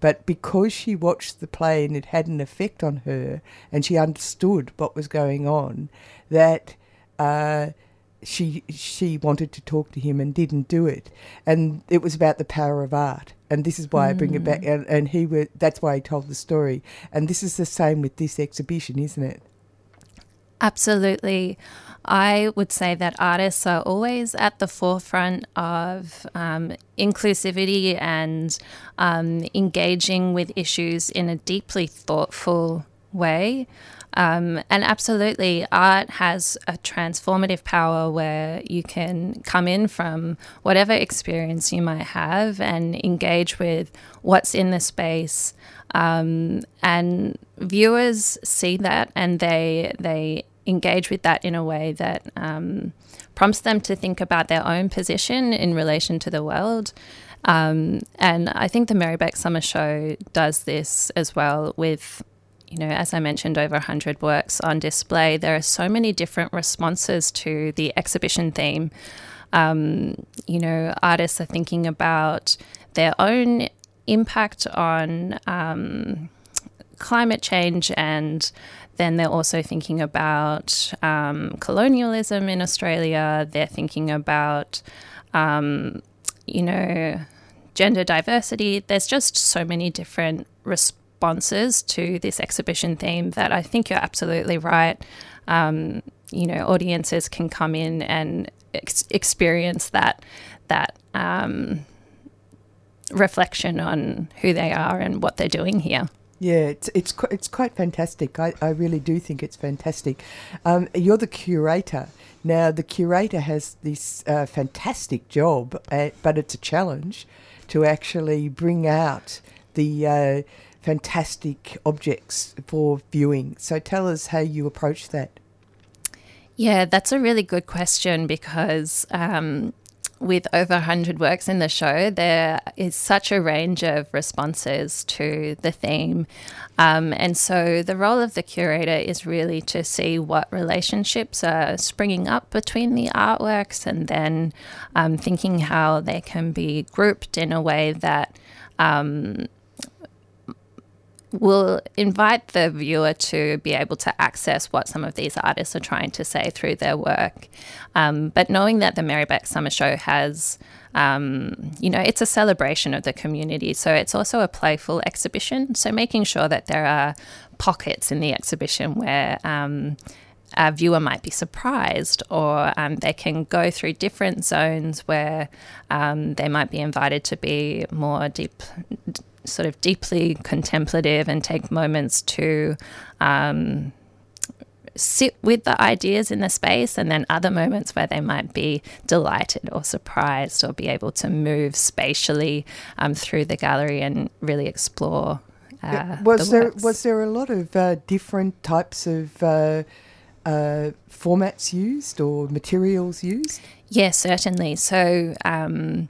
But because she watched the play and it had an effect on her and she understood what was going on, that uh, she she wanted to talk to him and didn't do it. And it was about the power of art. And this is why I bring it back. Mm. And, and he was, that's why he told the story. And this is the same with this exhibition, isn't it? Absolutely. I would say that artists are always at the forefront of um, inclusivity and um, engaging with issues in a deeply thoughtful way. Um, and absolutely, art has a transformative power where you can come in from whatever experience you might have and engage with what's in the space. Um, and viewers see that and they they engage with that in a way that um, prompts them to think about their own position in relation to the world. Um, and I think the Merri-Bek Summer Show does this as well with, you know, as I mentioned, over 100 works on display. There are so many different responses to the exhibition theme. Um, you know, artists are thinking about their own impact on um, climate change and then they're also thinking about um, colonialism in Australia. They're thinking about, um, you know, gender diversity. There's just so many different responses to this exhibition theme that I think you're absolutely right. Um, you know, audiences can come in and ex- experience that that um, reflection on who they are and what they're doing here. Yeah, it's it's qu- it's quite fantastic. I, I really do think it's fantastic. Um, you're the curator now. The curator has this uh, fantastic job, uh, but it's a challenge to actually bring out the uh, fantastic objects for viewing. So tell us how you approach that. Yeah, that's a really good question because um, with over 100 works in the show, there is such a range of responses to the theme. Um, and so the role of the curator is really to see what relationships are springing up between the artworks and then um, thinking how they can be grouped in a way that. Um, will invite the viewer to be able to access what some of these artists are trying to say through their work. Um, but knowing that the Merri-Bek Summer Show has, um, you know, it's a celebration of the community. So it's also a playful exhibition. So making sure that there are pockets in the exhibition where um, a viewer might be surprised, or um, they can go through different zones where um, they might be invited to be more deep, sort of deeply contemplative and take moments to um, sit with the ideas in the space, and then other moments where they might be delighted or surprised or be able to move spatially um, through the gallery and really explore. Uh, was the there works. was there a lot of uh, different types of uh, uh, formats used or materials used? Yes, certainly. So um,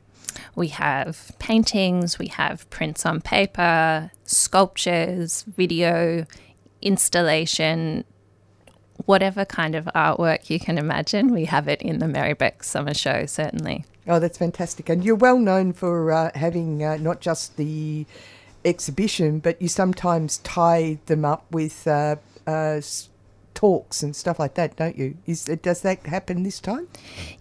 we have paintings, we have prints on paper, sculptures, video, installation, whatever kind of artwork you can imagine. We have it in the Merri-Bek Summer Show, certainly. Oh, that's fantastic. And you're well known for uh, having uh, not just the exhibition, but you sometimes tie them up with uh, uh, talks and stuff like that, don't you? Is does that happen this time?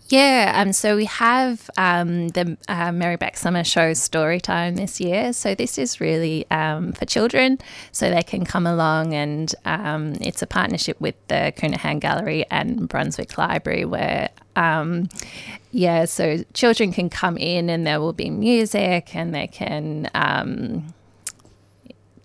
Yeah, um, so we have um, the uh, Merri-bek Summer Show story time this year. So this is really um, for children, so they can come along, and um, it's a partnership with the Counihan Gallery and Brunswick Library, where um, yeah, so children can come in, and there will be music, and they can um,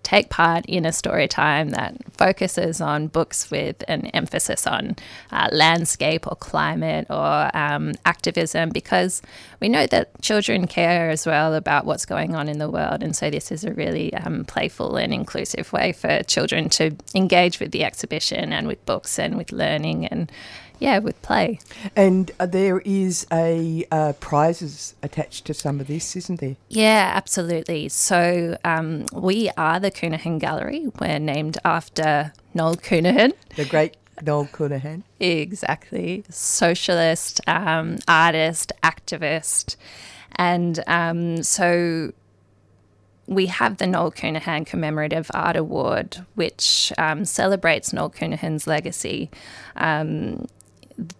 take part in a story time that focuses on books with an emphasis on uh, landscape or climate or um, activism because we know that children care as well about what's going on in the world. And so this is a really um, playful and inclusive way for children to engage with the exhibition and with books and with learning and yeah, with play. And uh, there is a uh, prizes attached to some of this, isn't there? Yeah, absolutely. So um, we are the Counihan Gallery. We're named after Noel Counihan. The great Noel Counihan. Exactly. Socialist, um, artist, activist. And um, so we have the Noel Counihan Commemorative Art Award, which um, celebrates Noel Counihan's legacy.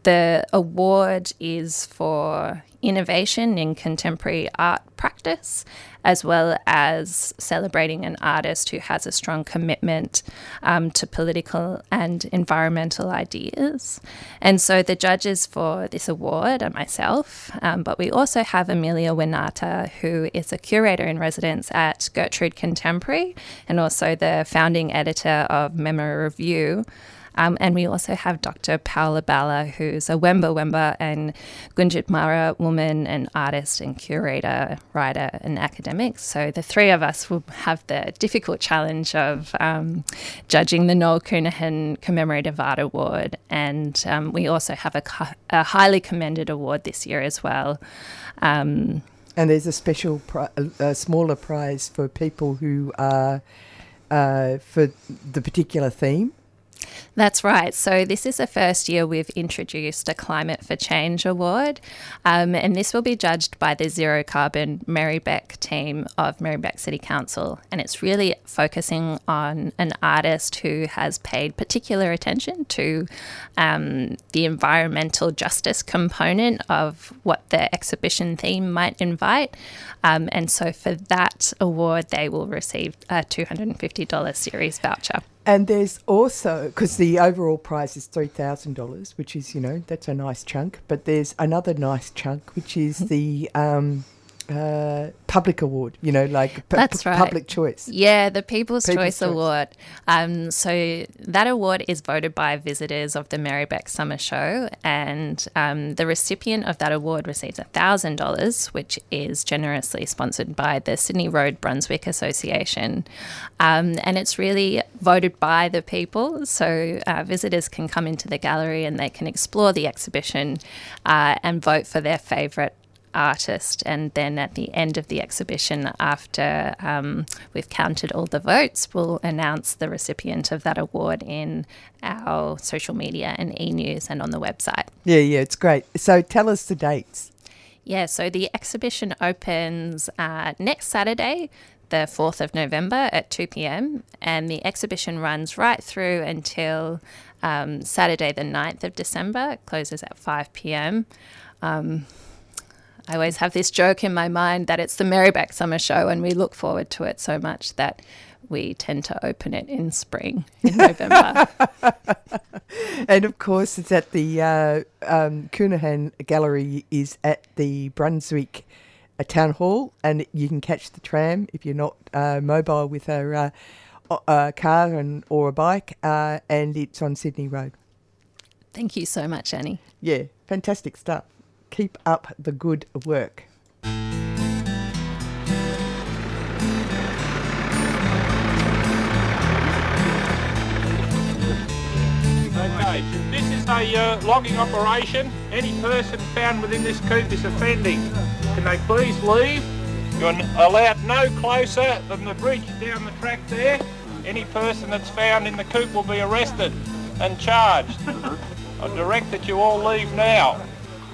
The award is for innovation in contemporary art practice, as well as celebrating an artist who has a strong commitment um, to political and environmental ideas. And so the judges for this award are myself, um, but we also have Amelia Winata, who is a curator in residence at Gertrude Contemporary and also the founding editor of Memo Review. Um, and we also have Dr. Paola Balla, who's a Wemba Wemba and Gunditjmara woman and artist and curator, writer, and academic. So the three of us will have the difficult challenge of um, judging the Noel Counihan Commemorative Art Award. And um, we also have a, a, highly commended award this year as well. Um, and there's a special, pri- a, smaller prize for people who are uh, for the particular theme. That's right. So, this is the first year we've introduced a Climate for Change award, um, and this will be judged by the Zero Carbon Merri-bek team of Merri-bek City Council. And it's really focusing on an artist who has paid particular attention to um, the environmental justice component of what the exhibition theme might invite. Um, and so, for that award, they will receive a $250 CERES voucher. And there's also, because the overall prize is $3,000, which is, you know, that's a nice chunk, but there's another nice chunk, which is the um, uh, public award, you know, like p- That's right. public choice. Yeah, the People's, People's Choice, Choice. Award. Um, so that award is voted by visitors of the Merri-bek Summer Show, and um, the recipient of that award receives $1,000, which is generously sponsored by the Sydney Road Brunswick Association. Um, and it's really voted by the people, so uh, visitors can come into the gallery and they can explore the exhibition uh, and vote for their favourite artist. And then at the end of the exhibition, after um, we've counted all the votes, we'll announce the recipient of that award in our social media and e news and on the website. Yeah, yeah, it's great. So tell us the dates. Yeah, so the exhibition opens uh, next Saturday, the 4th of November at 2 pm, and the exhibition runs right through until um, Saturday, the 9th of December. It closes at 5 pm. Um, I always have this joke in my mind that it's the Merri-bek Summer Show, and we look forward to it so much that we tend to open it in spring, in November. *laughs* and of course, it's at the uh, um, Gallery is at the Brunswick uh, Town Hall, and you can catch the tram if you're not uh, mobile with a, uh, a car and or a bike, uh, and it's on Sydney Road. Thank you so much, Annie. Yeah, fantastic stuff. Keep up the good work. Okay, this is a uh, logging operation. Any person found within this coop is offending. Can they please leave? You're allowed no closer than the bridge down the track there. Any person that's found in the coop will be arrested and charged. I direct that you all leave now.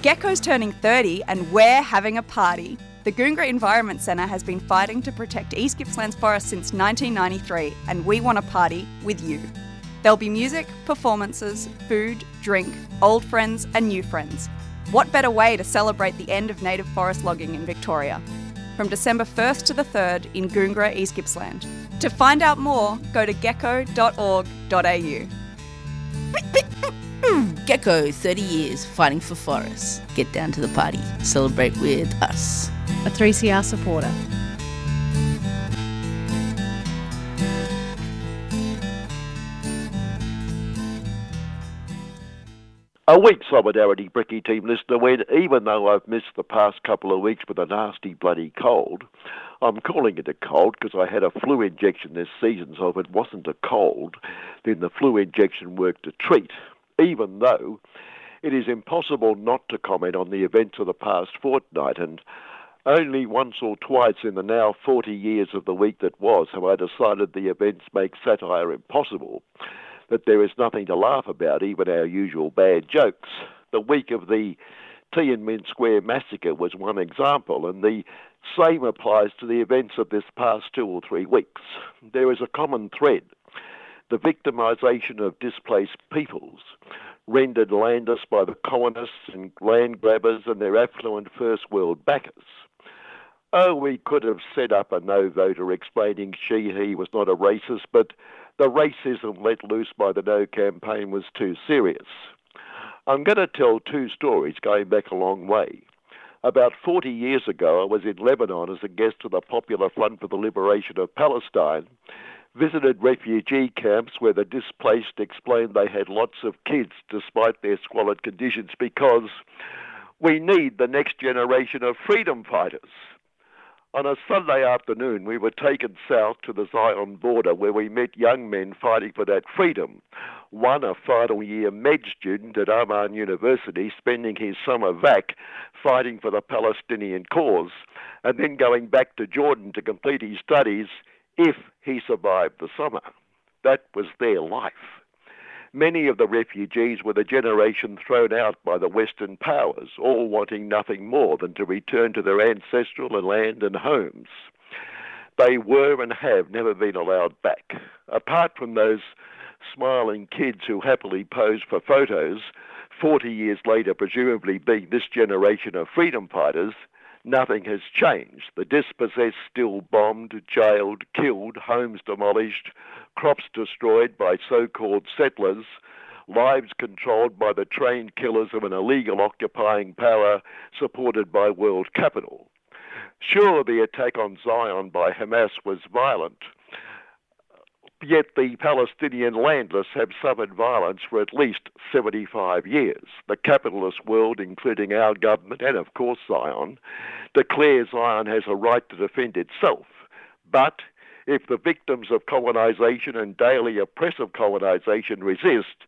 GECO's turning 30 and we're having a party. The Goongerah Environment Centre has been fighting to protect East Gippsland's forest since 1993 and we want a party with you. There'll be music, performances, food, drink, old friends and new friends. What better way to celebrate the end of native forest logging in Victoria? From December 1st to the 3rd in Goongerah, East Gippsland. To find out more, go to geco.org.au. Hmm, gecko, 30 years fighting for forests. Get down to the party. Celebrate with us. A 3CR supporter. A week solidarity Bricky team listener when even though I've missed the past couple of weeks with a nasty bloody cold, I'm calling it a cold because I had a flu injection this season, so if it wasn't a cold, then the flu injection worked a treat, even though it is impossible not to comment on the events of the past fortnight and only once or twice in the now 40 years of the week that was have I decided the events make satire impossible that there is nothing to laugh about, even our usual bad jokes. The week of the Tiananmen Square massacre was one example, and the same applies to the events of this past two or three weeks. There is a common thread the victimisation of displaced peoples, rendered landless by the colonists and land grabbers and their affluent first world backers. Oh, we could have set up a no voter explaining she, he was not a racist, but the racism let loose by the No campaign was too serious. I'm going to tell two stories going back a long way. About 40 years ago, I was in Lebanon as a guest of the Popular Front for the Liberation of Palestine, visited refugee camps where the displaced explained they had lots of kids despite their squalid conditions because we need the next generation of freedom fighters. On a Sunday afternoon, we were taken south to the Zion border where we met young men fighting for that freedom. One, a final year med student at Amman University, spending his summer vac fighting for the Palestinian cause, and then going back to Jordan to complete his studies if he survived the summer. That was their life. Many of the refugees were the generation thrown out by the Western powers, all wanting nothing more than to return to their ancestral land and homes. They were and have never been allowed back. Apart from those smiling kids who happily pose for photos, 40 years later, presumably being this generation of freedom fighters, nothing has changed. The dispossessed still bombed, jailed, killed, homes demolished, crops destroyed by so called settlers, lives controlled by the trained killers of an illegal occupying power supported by world capital. Sure, the attack on Zion by Hamas was violent, yet the Palestinian landless have suffered violence for at least 75 years. The capitalist world, including our government and, of course, Zion, declares Zion has a right to defend itself. But if the victims of colonisation and daily oppressive colonisation resist,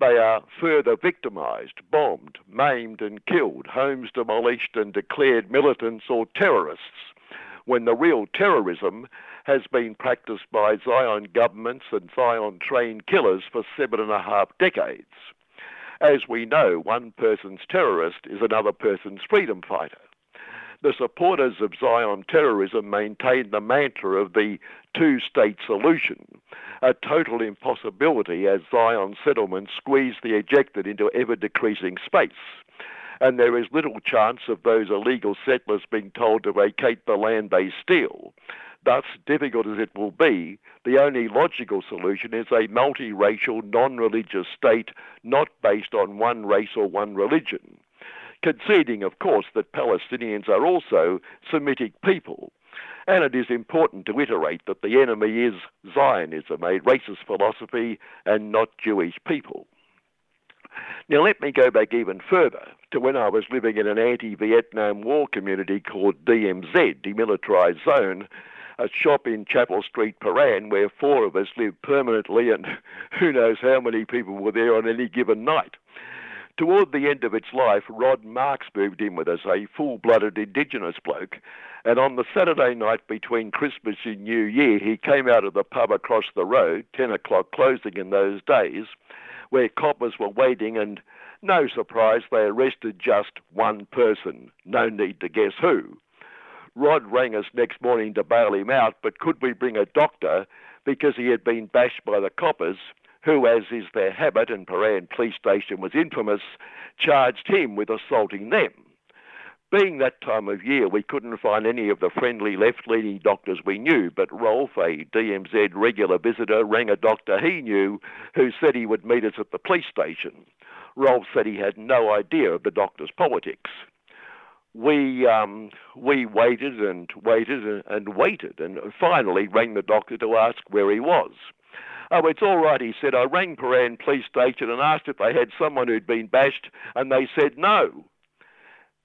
they are further victimised, bombed, maimed, and killed, homes demolished, and declared militants or terrorists, when the real terrorism has been practiced by Zion governments and Zion trained killers for seven and a half decades. As we know, one person's terrorist is another person's freedom fighter the supporters of Zion terrorism maintain the mantra of the two state solution, a total impossibility as Zion settlements squeeze the ejected into ever decreasing space. And there is little chance of those illegal settlers being told to vacate the land they steal. Thus, difficult as it will be, the only logical solution is a multiracial, non religious state not based on one race or one religion conceding, of course, that Palestinians are also Semitic people. And it is important to iterate that the enemy is Zionism, a racist philosophy, and not Jewish people. Now, let me go back even further to when I was living in an anti Vietnam War community called DMZ, Demilitarized Zone, a shop in Chapel Street, Prahran, where four of us lived permanently, and *laughs* who knows how many people were there on any given night. Toward the end of its life, Rod Marks moved in with us, a full blooded Indigenous bloke. And on the Saturday night between Christmas and New Year, he came out of the pub across the road, 10 o'clock closing in those days, where coppers were waiting and No surprise, they arrested just one person. No need to guess who. Rod rang us next morning to bail him out, but could we bring a doctor because he had been bashed by the coppers, who, as is their habit, and Prahran Police Station was infamous, charged him with assaulting them. Being that time of year, we couldn't find any of the friendly left-leaning doctors we knew, but Rolf, a DMZ regular visitor, rang a doctor he knew who said he would meet us at the police station. Rolf said he had no idea of the doctor's politics. We um, we waited and waited and, waited, and finally rang the doctor to ask where he was. Oh, it's all right, he said. I rang Prahran Police Station and asked if they had someone who'd been bashed, and they said no.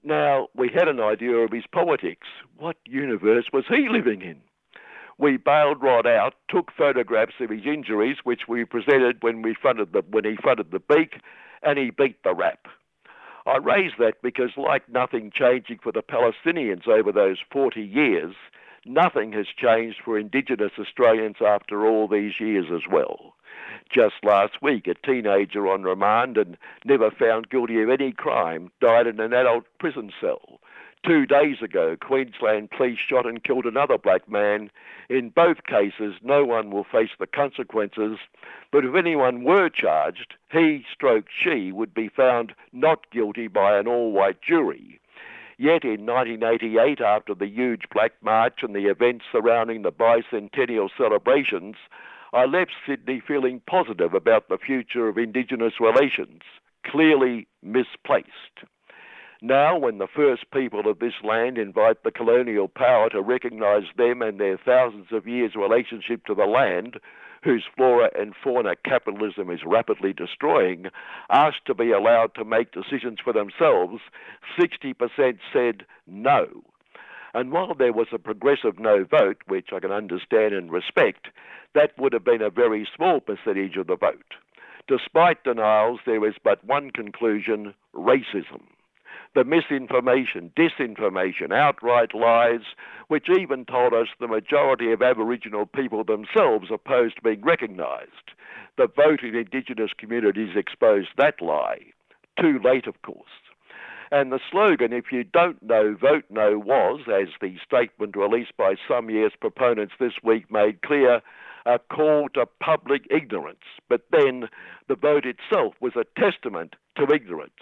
Now, we had an idea of his politics. What universe was he living in? We bailed Rod out, took photographs of his injuries, which we presented when, we fronted the, when he fronted the beak, and he beat the rap. I raise that because, like nothing changing for the Palestinians over those 40 years, nothing has changed for Indigenous Australians after all these years as well. Just last week, a teenager on remand and never found guilty of any crime died in an adult prison cell. Two days ago, Queensland police shot and killed another black man. In both cases, no one will face the consequences, but if anyone were charged, he stroke she would be found not guilty by an all-white jury. Yet in 1988, after the huge Black March and the events surrounding the bicentennial celebrations, I left Sydney feeling positive about the future of Indigenous relations, clearly misplaced. Now, when the first people of this land invite the colonial power to recognise them and their thousands of years' relationship to the land, whose flora and fauna capitalism is rapidly destroying, asked to be allowed to make decisions for themselves, 60% said no. And while there was a progressive no vote, which I can understand and respect, that would have been a very small percentage of the vote. Despite denials, there is but one conclusion racism. The misinformation, disinformation, outright lies, which even told us the majority of Aboriginal people themselves opposed being recognised. The vote in Indigenous communities exposed that lie. Too late, of course. And the slogan, if you don't know, vote no, was, as the statement released by some year's proponents this week made clear, a call to public ignorance. But then the vote itself was a testament to ignorance.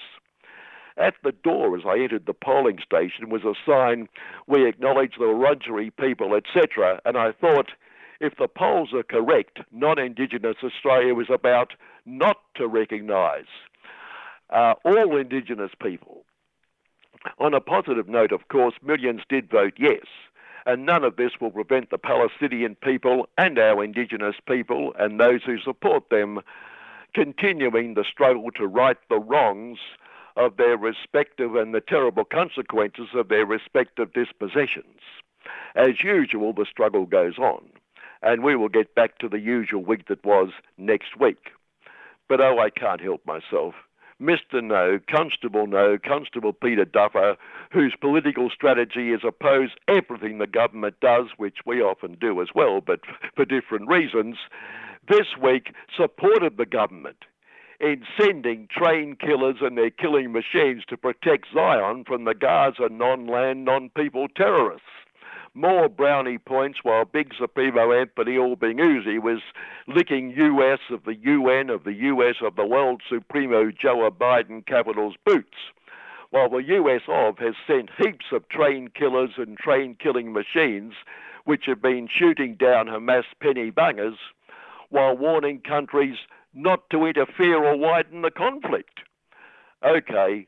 At the door as I entered the polling station was a sign, We acknowledge the Wurundjeri people, etc. And I thought, if the polls are correct, non Indigenous Australia was about not to recognise uh, all Indigenous people. On a positive note, of course, millions did vote yes, and none of this will prevent the Palestinian people and our Indigenous people and those who support them continuing the struggle to right the wrongs of their respective and the terrible consequences of their respective dispossessions. As usual, the struggle goes on, and we will get back to the usual week that was next week. But oh, I can't help myself. Mr. No, Constable No, Constable Peter Duffer, whose political strategy is oppose everything the government does, which we often do as well, but *laughs* for different reasons, this week supported the government in sending train killers and their killing machines to protect Zion from the Gaza non land, non people terrorists. More brownie points while Big Supremo Anthony Albanese was licking US of the UN of the US of the World Supremo Joe Biden Capital's boots while the US of has sent heaps of train killers and train killing machines which have been shooting down Hamas penny bangers while warning countries not to interfere or widen the conflict. Okay,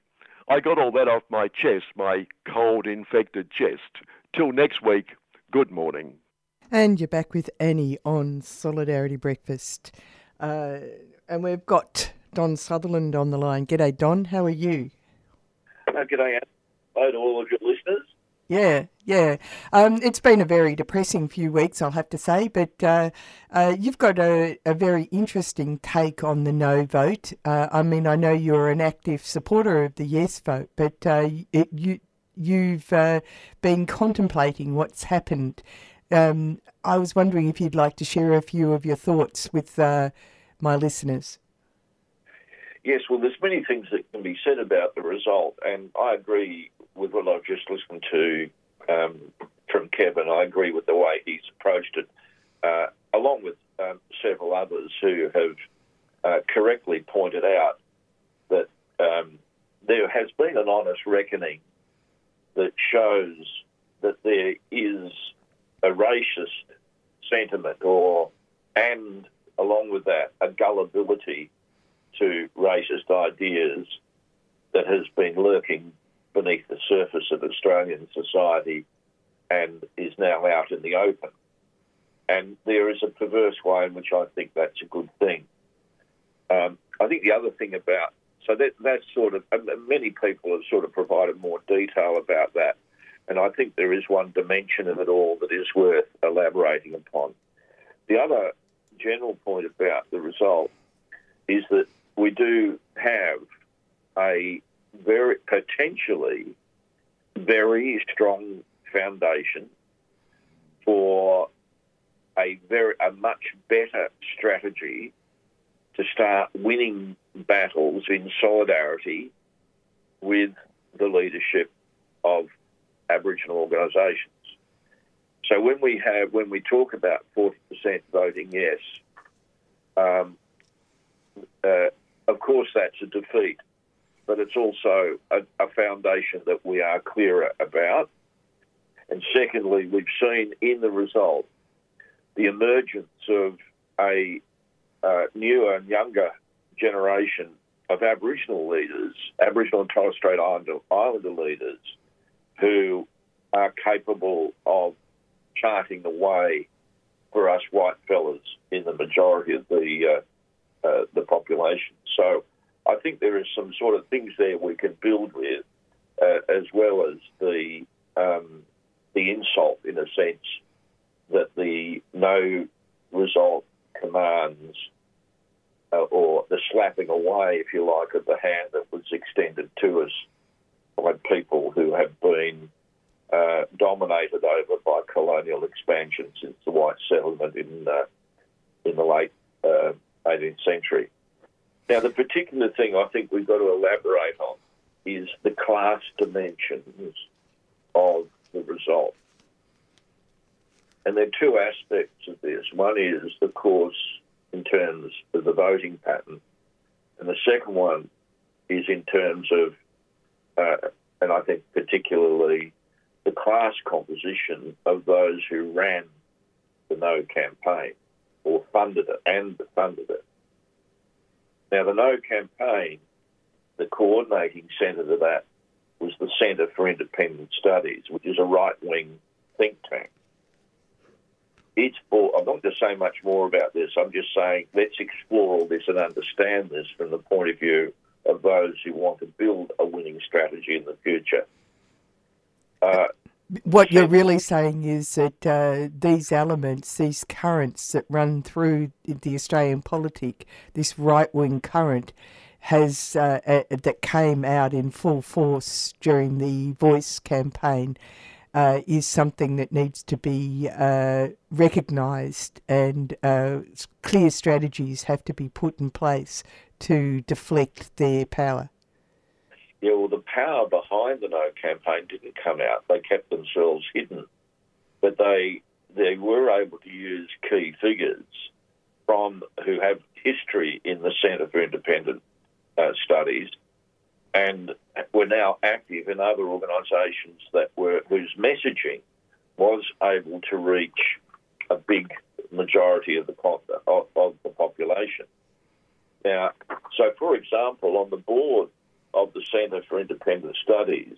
I got all that off my chest, my cold, infected chest. Till next week, good morning. And you're back with Annie on Solidarity Breakfast. Uh, and we've got Don Sutherland on the line. G'day, Don. How are you? Uh, g'day, Hello to all of your listeners. Yeah, yeah. Um, it's been a very depressing few weeks, I'll have to say, but uh, uh, you've got a, a, very interesting take on the no vote. Uh, I mean, I know you're an active supporter of the yes vote, but uh, it, you, you've uh, been contemplating what's happened. Um, I was wondering if you'd like to share a few of your thoughts with uh, my listeners. Yes, well, there's many things that can be said about the result, and I agree with what I've just listened to um, from Kevin. I agree with the way he's approached it, uh, along with um, several others who have uh, correctly pointed out that um, there has been an honest reckoning that shows that there is a racist sentiment, or and along with that, a gullibility to racist ideas that has been lurking beneath the surface of Australian society and is now out in the open. And there is a perverse way in which I think that's a good thing. Um, I think the other thing about so that that's sort of and many people have sort of provided more detail about that, and I think there is one dimension of it all that is worth elaborating upon. The other general point about the result is that we do have a very potentially very strong foundation for a very a much better strategy to start winning battles in solidarity with the leadership of Aboriginal organisations. So when we have when we talk about forty percent voting yes, um, uh, of course that's a defeat, but it's also a, a foundation that we are clearer about. And secondly, we've seen in the result the emergence of a uh, newer and younger generation of Aboriginal leaders, Aboriginal and Torres Strait Islander, Islander leaders, who are capable of charting the way for us white fellas in the majority of the uh, uh, the population. So I think there is some sort of things there we can build with, uh, as well as the um, the insult in a sense that the no result commands uh, or the slapping away, if you like, of the hand that was extended to us by people who have been uh, dominated over by colonial expansion since the white settlement in uh, in the late 18th uh, century. Now, the particular thing I think we've got to elaborate on is the class dimensions of the result. And there are two aspects of this. One is, of course, in terms of the voting pattern, and the second one is in terms of, uh, and I think particularly, the class composition of those who ran the No campaign or funded it and funded it. Now, the No campaign, the coordinating centre to that was the Centre for Independent Studies, which is a right wing think tank it's for, I'm not going to say much more about this. I'm just saying let's explore all this and understand this from the point of view of those who want to build a winning strategy in the future. Uh, what you're really saying is that uh, these elements, these currents that run through the Australian politic, this right wing current, has uh, that came out in full force during the Voice campaign uh, is something that needs to be uh, recognised, and uh, clear strategies have to be put in place to deflect their power. Yeah, well, the power behind the No campaign didn't come out. They kept themselves hidden, but they they were able to use key figures from who have history in the Centre for Independent uh, Studies and were now active in other organisations that were whose messaging was able to reach a big majority of the of, of the population. Now, so for example, on the board of the Centre for Independent Studies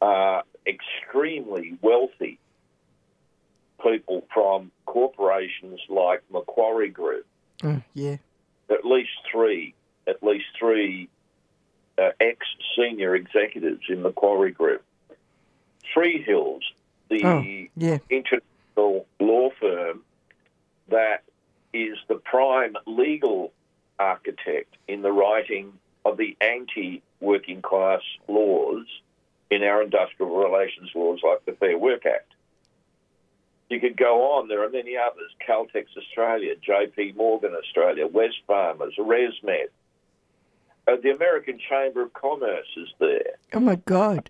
are extremely wealthy people from corporations like Macquarie Group. Mm, yeah. At least three, at least three uh, ex senior executives in Macquarie Group. Freehills, the oh, yeah. international law firm that is the prime legal architect in the writing of the anti working class laws in our industrial relations laws like the Fair Work Act. You could go on, there are many others Caltex Australia, JP Morgan Australia, Wesfarmers, ResMed, Uh, the American Chamber of Commerce is there. Oh my God.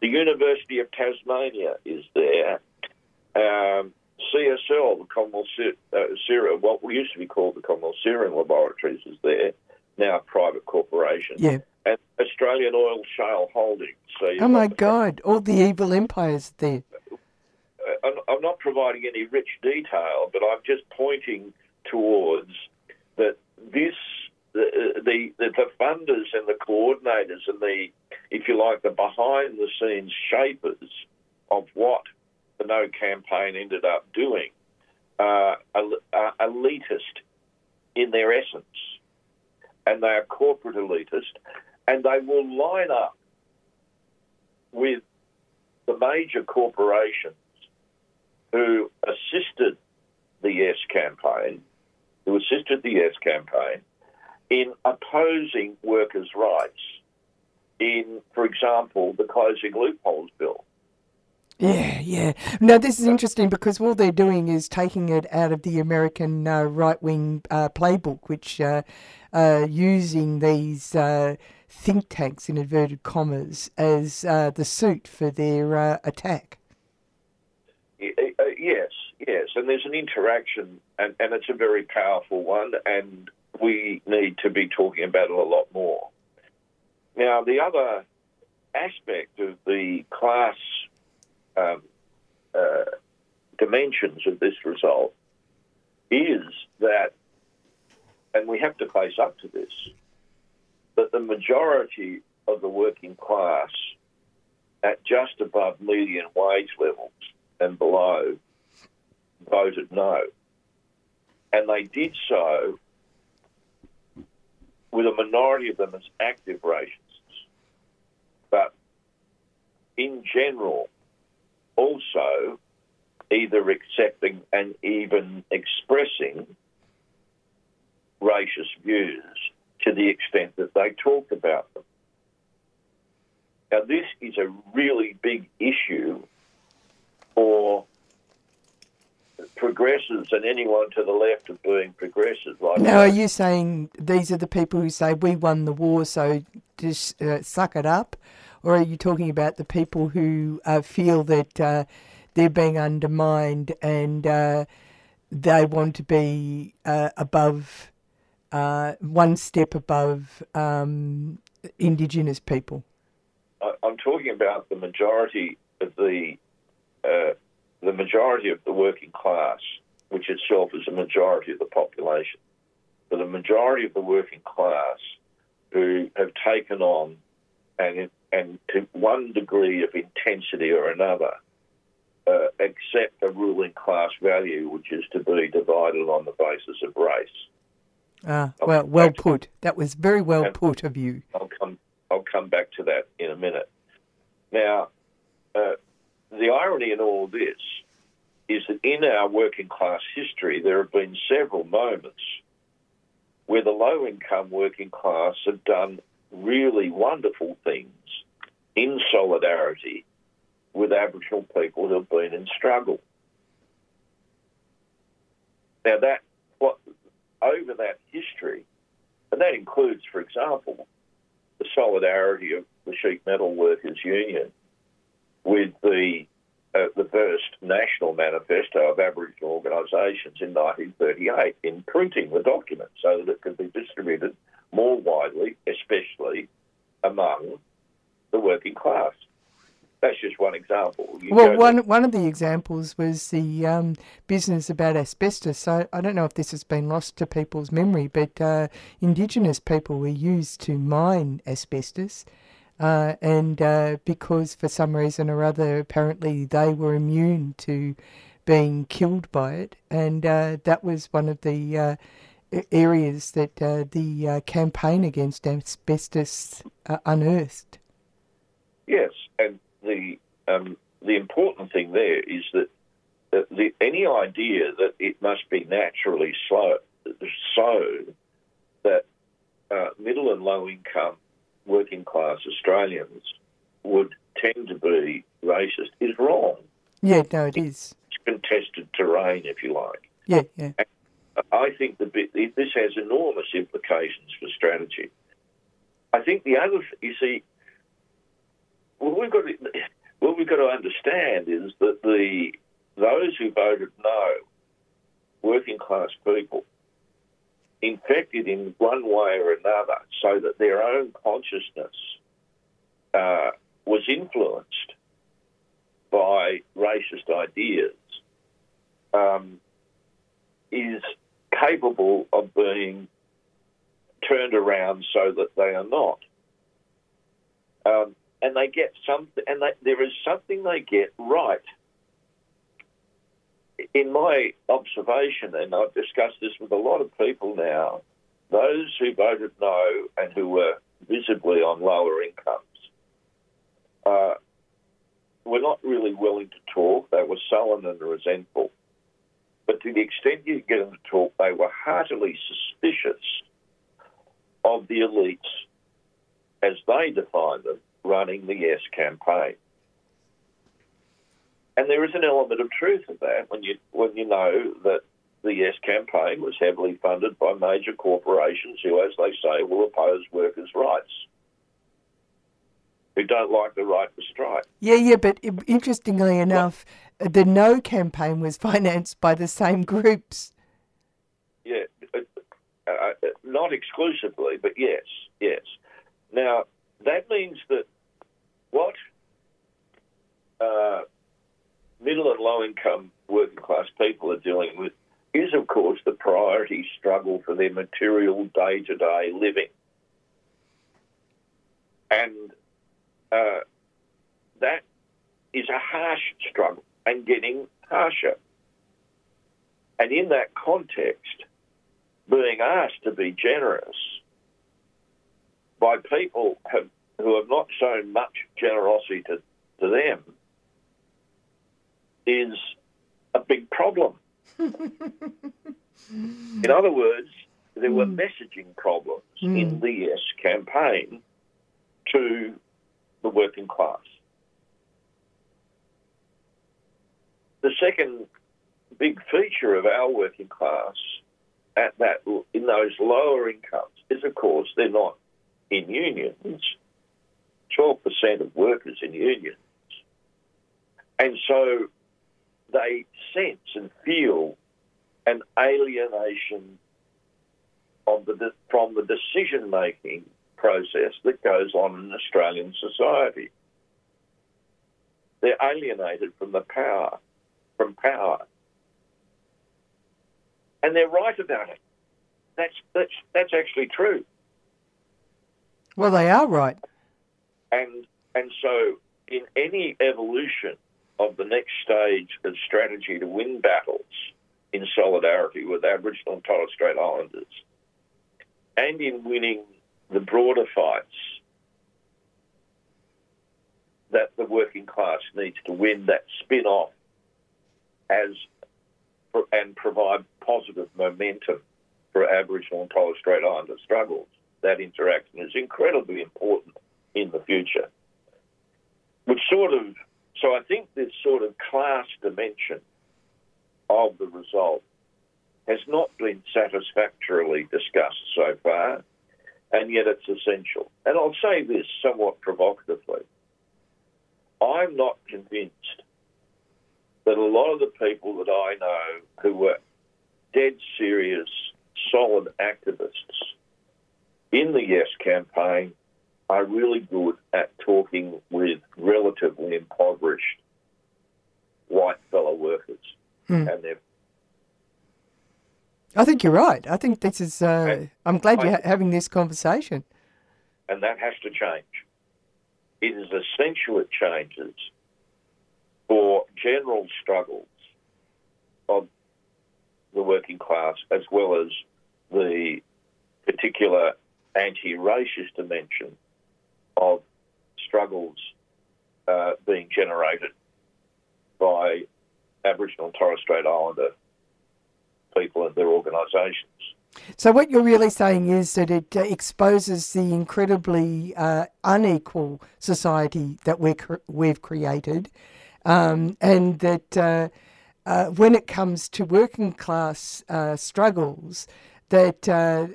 The University of Tasmania is there. Um, CSL, the Commonwealth uh, Serum, what used to be called the Commonwealth Serum Laboratories, is there. Now a private corporation. Yeah. And Australian Oil Shale Holdings. So Oh my God. All the evil empires there. uh, I'm, I'm not providing any rich detail, but I'm just pointing towards that this the, the the the funders and the coordinators and the if you like the behind the scenes shapers of what the no campaign ended up doing uh, are, are elitist in their essence, and they are corporate elitist, and they will line up with the major corporations who assisted the Yes campaign, who assisted the Yes campaign in opposing workers' rights in, for example, the Closing Loopholes Bill. Yeah, yeah. Now, this is interesting because all they're doing is taking it out of the American uh, right wing uh, playbook, which uh, uh, using these uh, think tanks in inverted commas as uh, the suit for their attack. Yes, yes, and there's an interaction, and, and it's a very powerful one, and we need to be talking about it a lot more. Now, the other aspect of the class um, uh, dimensions of this result is that, and we have to face up to this, that the majority of the working class at just above median wage levels and below voted no. And they did so with a minority of them as active racists. But in general, also either accepting and even expressing racist views to the extent that they talk about them. Now, this is a really big issue for progressives and anyone to the left of being progressive. Like Now, are you saying these are the people who say we won the war, so just uh, suck it up? Or are you talking about the people who uh, feel that uh, they're being undermined and uh, they want to be uh, above, uh, one step above um, Indigenous people? I'm talking about the majority of the uh, the majority of the working class, which itself is a majority of the population, but the majority of the working class who have taken on and and to one degree of intensity or another uh, accept a ruling class value, which is to be divided on the basis of race. Ah, well, well put. That was very well put of you. I'll come. I'll come back to that in a minute. Now, uh, the irony in all this is that in our working class history, there have been several moments where the low income working class have done really wonderful things in solidarity with Aboriginal people who have been in struggle. Now, that what over that history, and that includes, for example, the solidarity of the Sheet Metal Workers Union with the uh, the first national manifesto of Aboriginal organisations in 1938 in printing the document so that it could be distributed more widely, especially among the working class. That's just one example. You Well, one one of the examples was the um, business about asbestos. So I don't know if this has been lost to people's memory, but uh, Indigenous people were used to mine asbestos, uh, and uh, because for some reason or other, apparently they were immune to being killed by it, and uh, that was one of the uh, areas that uh, the uh, campaign against asbestos uh, unearthed. Yes, and the um, the important thing there is that that the, any idea that it must be naturally slow, so that uh, middle and low income working class Australians would tend to be racist is wrong. Yeah, no, it is. It's contested terrain, if you like. Yeah, yeah. I think the this has enormous implications for strategy. I think the other, you see, what we've got to, what we've got to understand is that the those who voted no, working class people, infected in one way or another, so that their own consciousness uh, was influenced by racist ideas, um, is capable of being turned around so that they are not. Um, and they get something, and they, there is something they get right. In my observation, and I've discussed this with a lot of people now, those who voted no and who were visibly on lower incomes uh, were not really willing to talk. They were sullen and resentful. But to the extent you get them to talk, they were heartily suspicious of the elites, as they define them, running the Yes campaign. And there is an element of truth in that when you when you know that the Yes campaign was heavily funded by major corporations who, as they say, will oppose workers' rights, who don't like the right to strike. Yeah, yeah, but interestingly enough, the No campaign was *laughs* financed by the same groups. Yeah, uh, uh, not exclusively, but yes, yes. Now, that means that what uh, middle and low income working class people are dealing with is, of course, the priority struggle for their material day to day living. And uh, that is a harsh struggle and getting harsher. And in that context, being asked to be generous by people have, who have not shown much generosity to, to them is a big problem. *laughs* in other words, there were messaging problems Mm. in the Yes campaign to the working class. The second big feature of our working class at that in those lower incomes is, of course, they're not in unions. Twelve percent of workers in unions, and so they sense and feel an alienation of the from the decision making process that goes on in Australian society. They're alienated from the power, from power, and they're right about it. That's that's that's actually true. Well, they are right. And and so in any evolution of the next stage of strategy to win battles in solidarity with Aboriginal and Torres Strait Islanders, and in winning the broader fights that the working class needs to win that spin off as and provide positive momentum for Aboriginal and Torres Strait Islander struggles. That interaction is incredibly important in the future. Which sort of, so I think this sort of class dimension of the result has not been satisfactorily discussed so far, and yet it's essential. And I'll say this somewhat provocatively. I'm not convinced that a lot of the people that I know who were dead serious, solid activists in the Yes campaign are really good at talking with relatively impoverished white fellow workers. Hmm. And they're I think you're right. I think this is. Uh, I'm glad you're ha- having this conversation. and that has to change. It is essential it changes for general struggles of the working class as well as the particular anti-racist dimension of struggles uh, being generated by Aboriginal and Torres Strait Islander people and their organisations. So what you're really saying is that it uh, exposes the incredibly uh, unequal society that we're, we've created, um, and that uh, uh, when it comes to working class uh, struggles, that uh,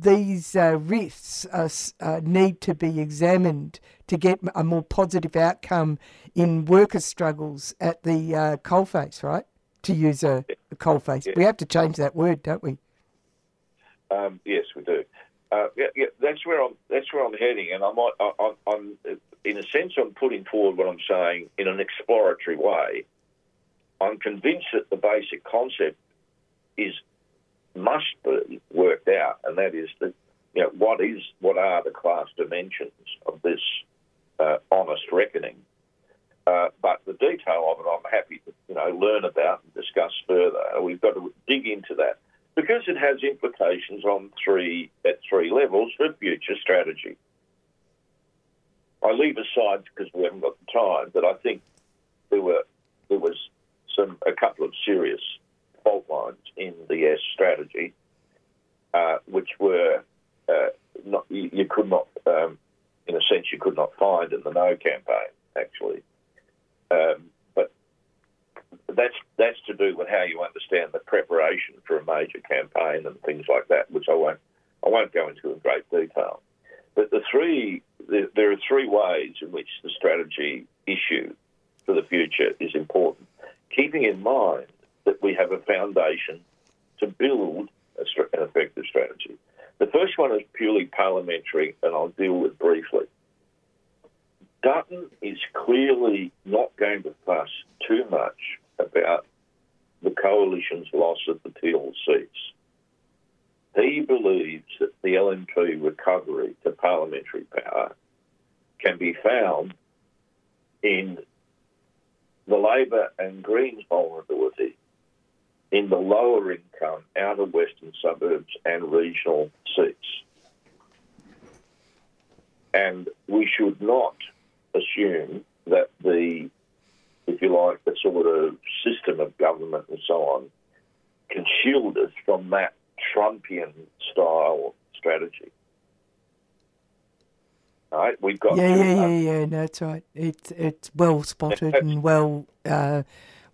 these risks are, need to be examined to get a more positive outcome in workers' struggles at the coalface, right? To use a, a coalface. We have to change that word, don't we? Um, yes, we do. Uh, yeah, yeah, that's where I'm. That's where I'm heading, and I might. I, I'm, I'm, in a sense, I'm putting forward what I'm saying in an exploratory way. I'm convinced that the basic concept is must be worked out, and that is that you know what is what are the class dimensions of this uh, honest reckoning. Uh, but the detail of it, I'm happy to you know learn about and discuss further. We've got to dig into that because it has implications on three at three levels for future strategy. I leave aside because we haven't got the time, but I think there were there was some a couple of serious fault lines in the S strategy, uh, which were uh, not you, you could not, um, in a sense, you could not find in the No campaign actually. Um, but that's that's to do with how you understand the preparation for a major campaign and things like that, which I won't I won't go into in great detail. But the three there, there are three ways in which the strategy issue for the future is important, keeping in mind that we have a foundation to build an effective strategy. The first one is purely parliamentary, and I'll deal with briefly. Dutton is clearly not going to fuss too much about the coalition's loss of the Teal seats. He believes that the LNP recovery to parliamentary power can be found in the Labor and Greens vulnerability in the lower income outer western suburbs and regional seats. And we should not assume that the, if you like, the sort of system of government and so on can shield us from that Trumpian style strategy. All right, we've got Yeah, yeah, yeah, yeah. No, that's right. It's it's well spotted *laughs* and well uh,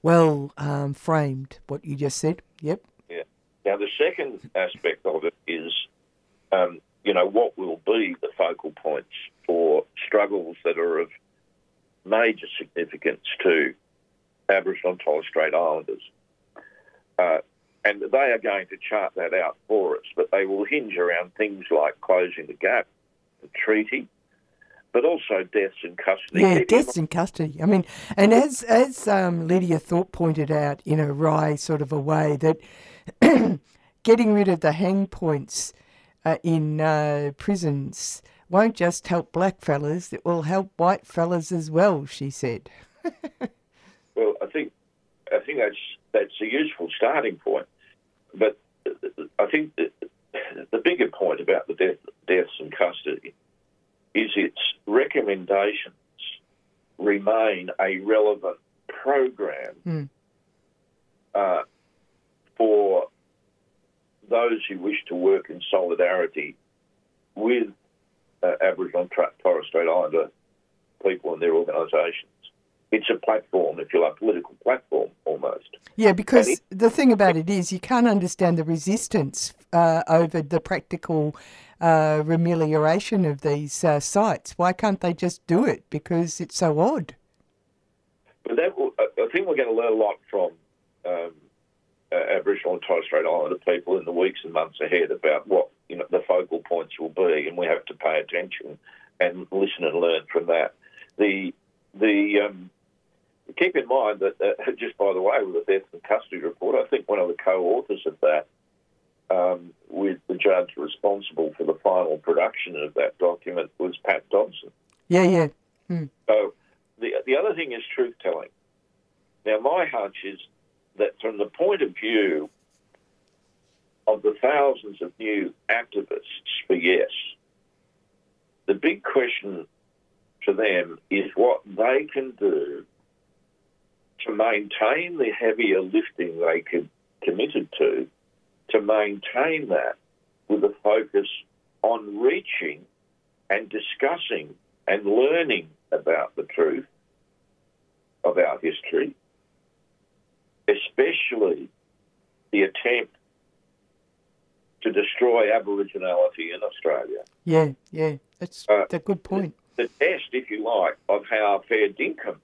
well um, framed. What you just said. Yep. Yeah. Now, the second aspect of it is, um, you know, what will be the focal points for struggles that are of major significance to Aboriginal and Torres Strait Islanders. Uh, and they are going to chart that out for us, but they will hinge around things like closing the gap, the treaty, but also deaths in custody. Yeah, deaths in custody. I mean, and as as um, Lydia Thorpe pointed out in a wry sort of a way, that *clears throat* getting rid of the hang points uh, in uh, prisons won't just help black fellas; it will help white fellas as well. She said. *laughs* Well, I think I think that's that's a useful starting point, but I think that the bigger point about the death, deaths in custody is its recommendations remain a relevant program Hmm. uh, for those who wish to work in solidarity with uh, Aboriginal and Torres Strait Islander people and their organisations. It's a platform, if you like, political platform almost. Yeah, because And the thing about it is you can't understand the resistance uh, over the practical uh, remelioration of these uh, sites. Why can't they just do it? Because it's so odd. But that I think we're going to learn a lot from um, uh, Aboriginal and Torres Strait Islander people in the weeks and months ahead about what you know the focal points will be, and we have to pay attention and listen and learn from that. The the um, keep in mind that uh, *laughs* just by the way, with the death and custody report, I think one of the co-authors of that, um, with the judge responsible for the final production of that document, was Pat Dodson. Yeah, yeah. Hmm. So the the other thing is truth telling. Now, my hunch is that from the point of view of the thousands of new activists for yes, the big question for them is what they can do to maintain the heavier lifting they could committed to, to maintain that with a focus on reaching and discussing and learning about the truth of our history, especially the attempt to destroy Aboriginality in Australia. Yeah, yeah, that's Uh, a good point. The test, if you like, of how fair dinkum,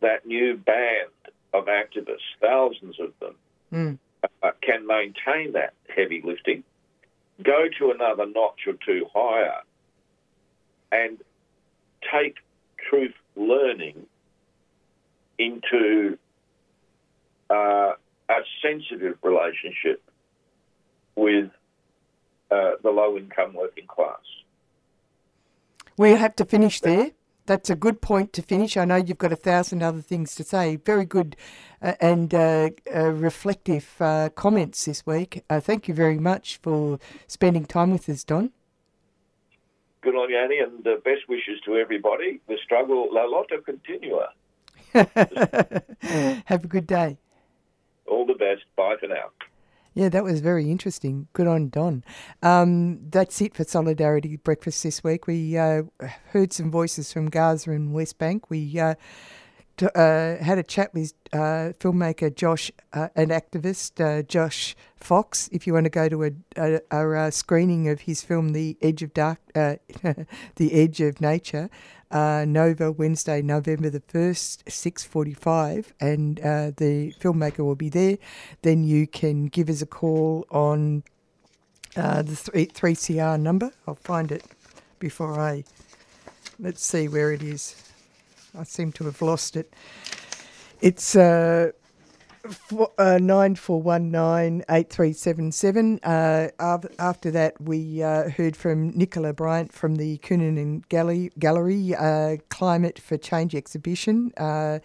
that new band of activists, thousands of them, Mm. uh, can maintain that heavy lifting, go to another notch or two higher, and take truth learning into uh, a sensitive relationship with uh, the low income working class. We have to finish there. That's a good point to finish. I know you've got a thousand other things to say. Very good uh, and uh, uh, reflective uh, comments this week. Uh, thank you very much for spending time with us, Don. Good on you, Annie, and best wishes to everybody. The struggle, la lotta continua. *laughs* have a good day. All the best. Bye for now. Yeah, that was very interesting. Good on Don. Um, that's it for Solidarity Breakfast this week. We uh, heard some voices from Gaza and West Bank. We uh, uh, had a chat with uh, filmmaker Josh, uh, an activist, uh, Josh Fox. If you want to go to a, a, a, screening of his film, The Edge of Dark, uh, *laughs* The Edge of Nature, uh, Nova Wednesday, November the first, six forty-five, and the filmmaker will be there. Then you can give us a call on the three three CR number. I'll find it before I. Let's see where it is. I seem to have lost it. It's uh, four, uh, 94198377. Uh, after that, we uh, heard from Nicola Bryant from the Counihan Gallery, Gallery uh, Climate for Change exhibition. Uh,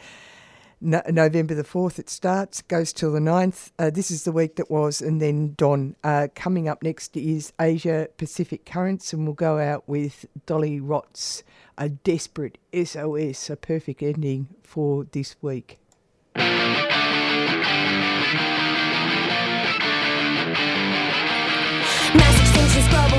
no- November the 4th it starts, goes till the 9th. Uh, this is the week that was, and then Don. Uh, coming up next is Asia Pacific Currents, and we'll go out with Dolly Rott's A Desperate SOS, a perfect ending for this week. Mass extinctions, global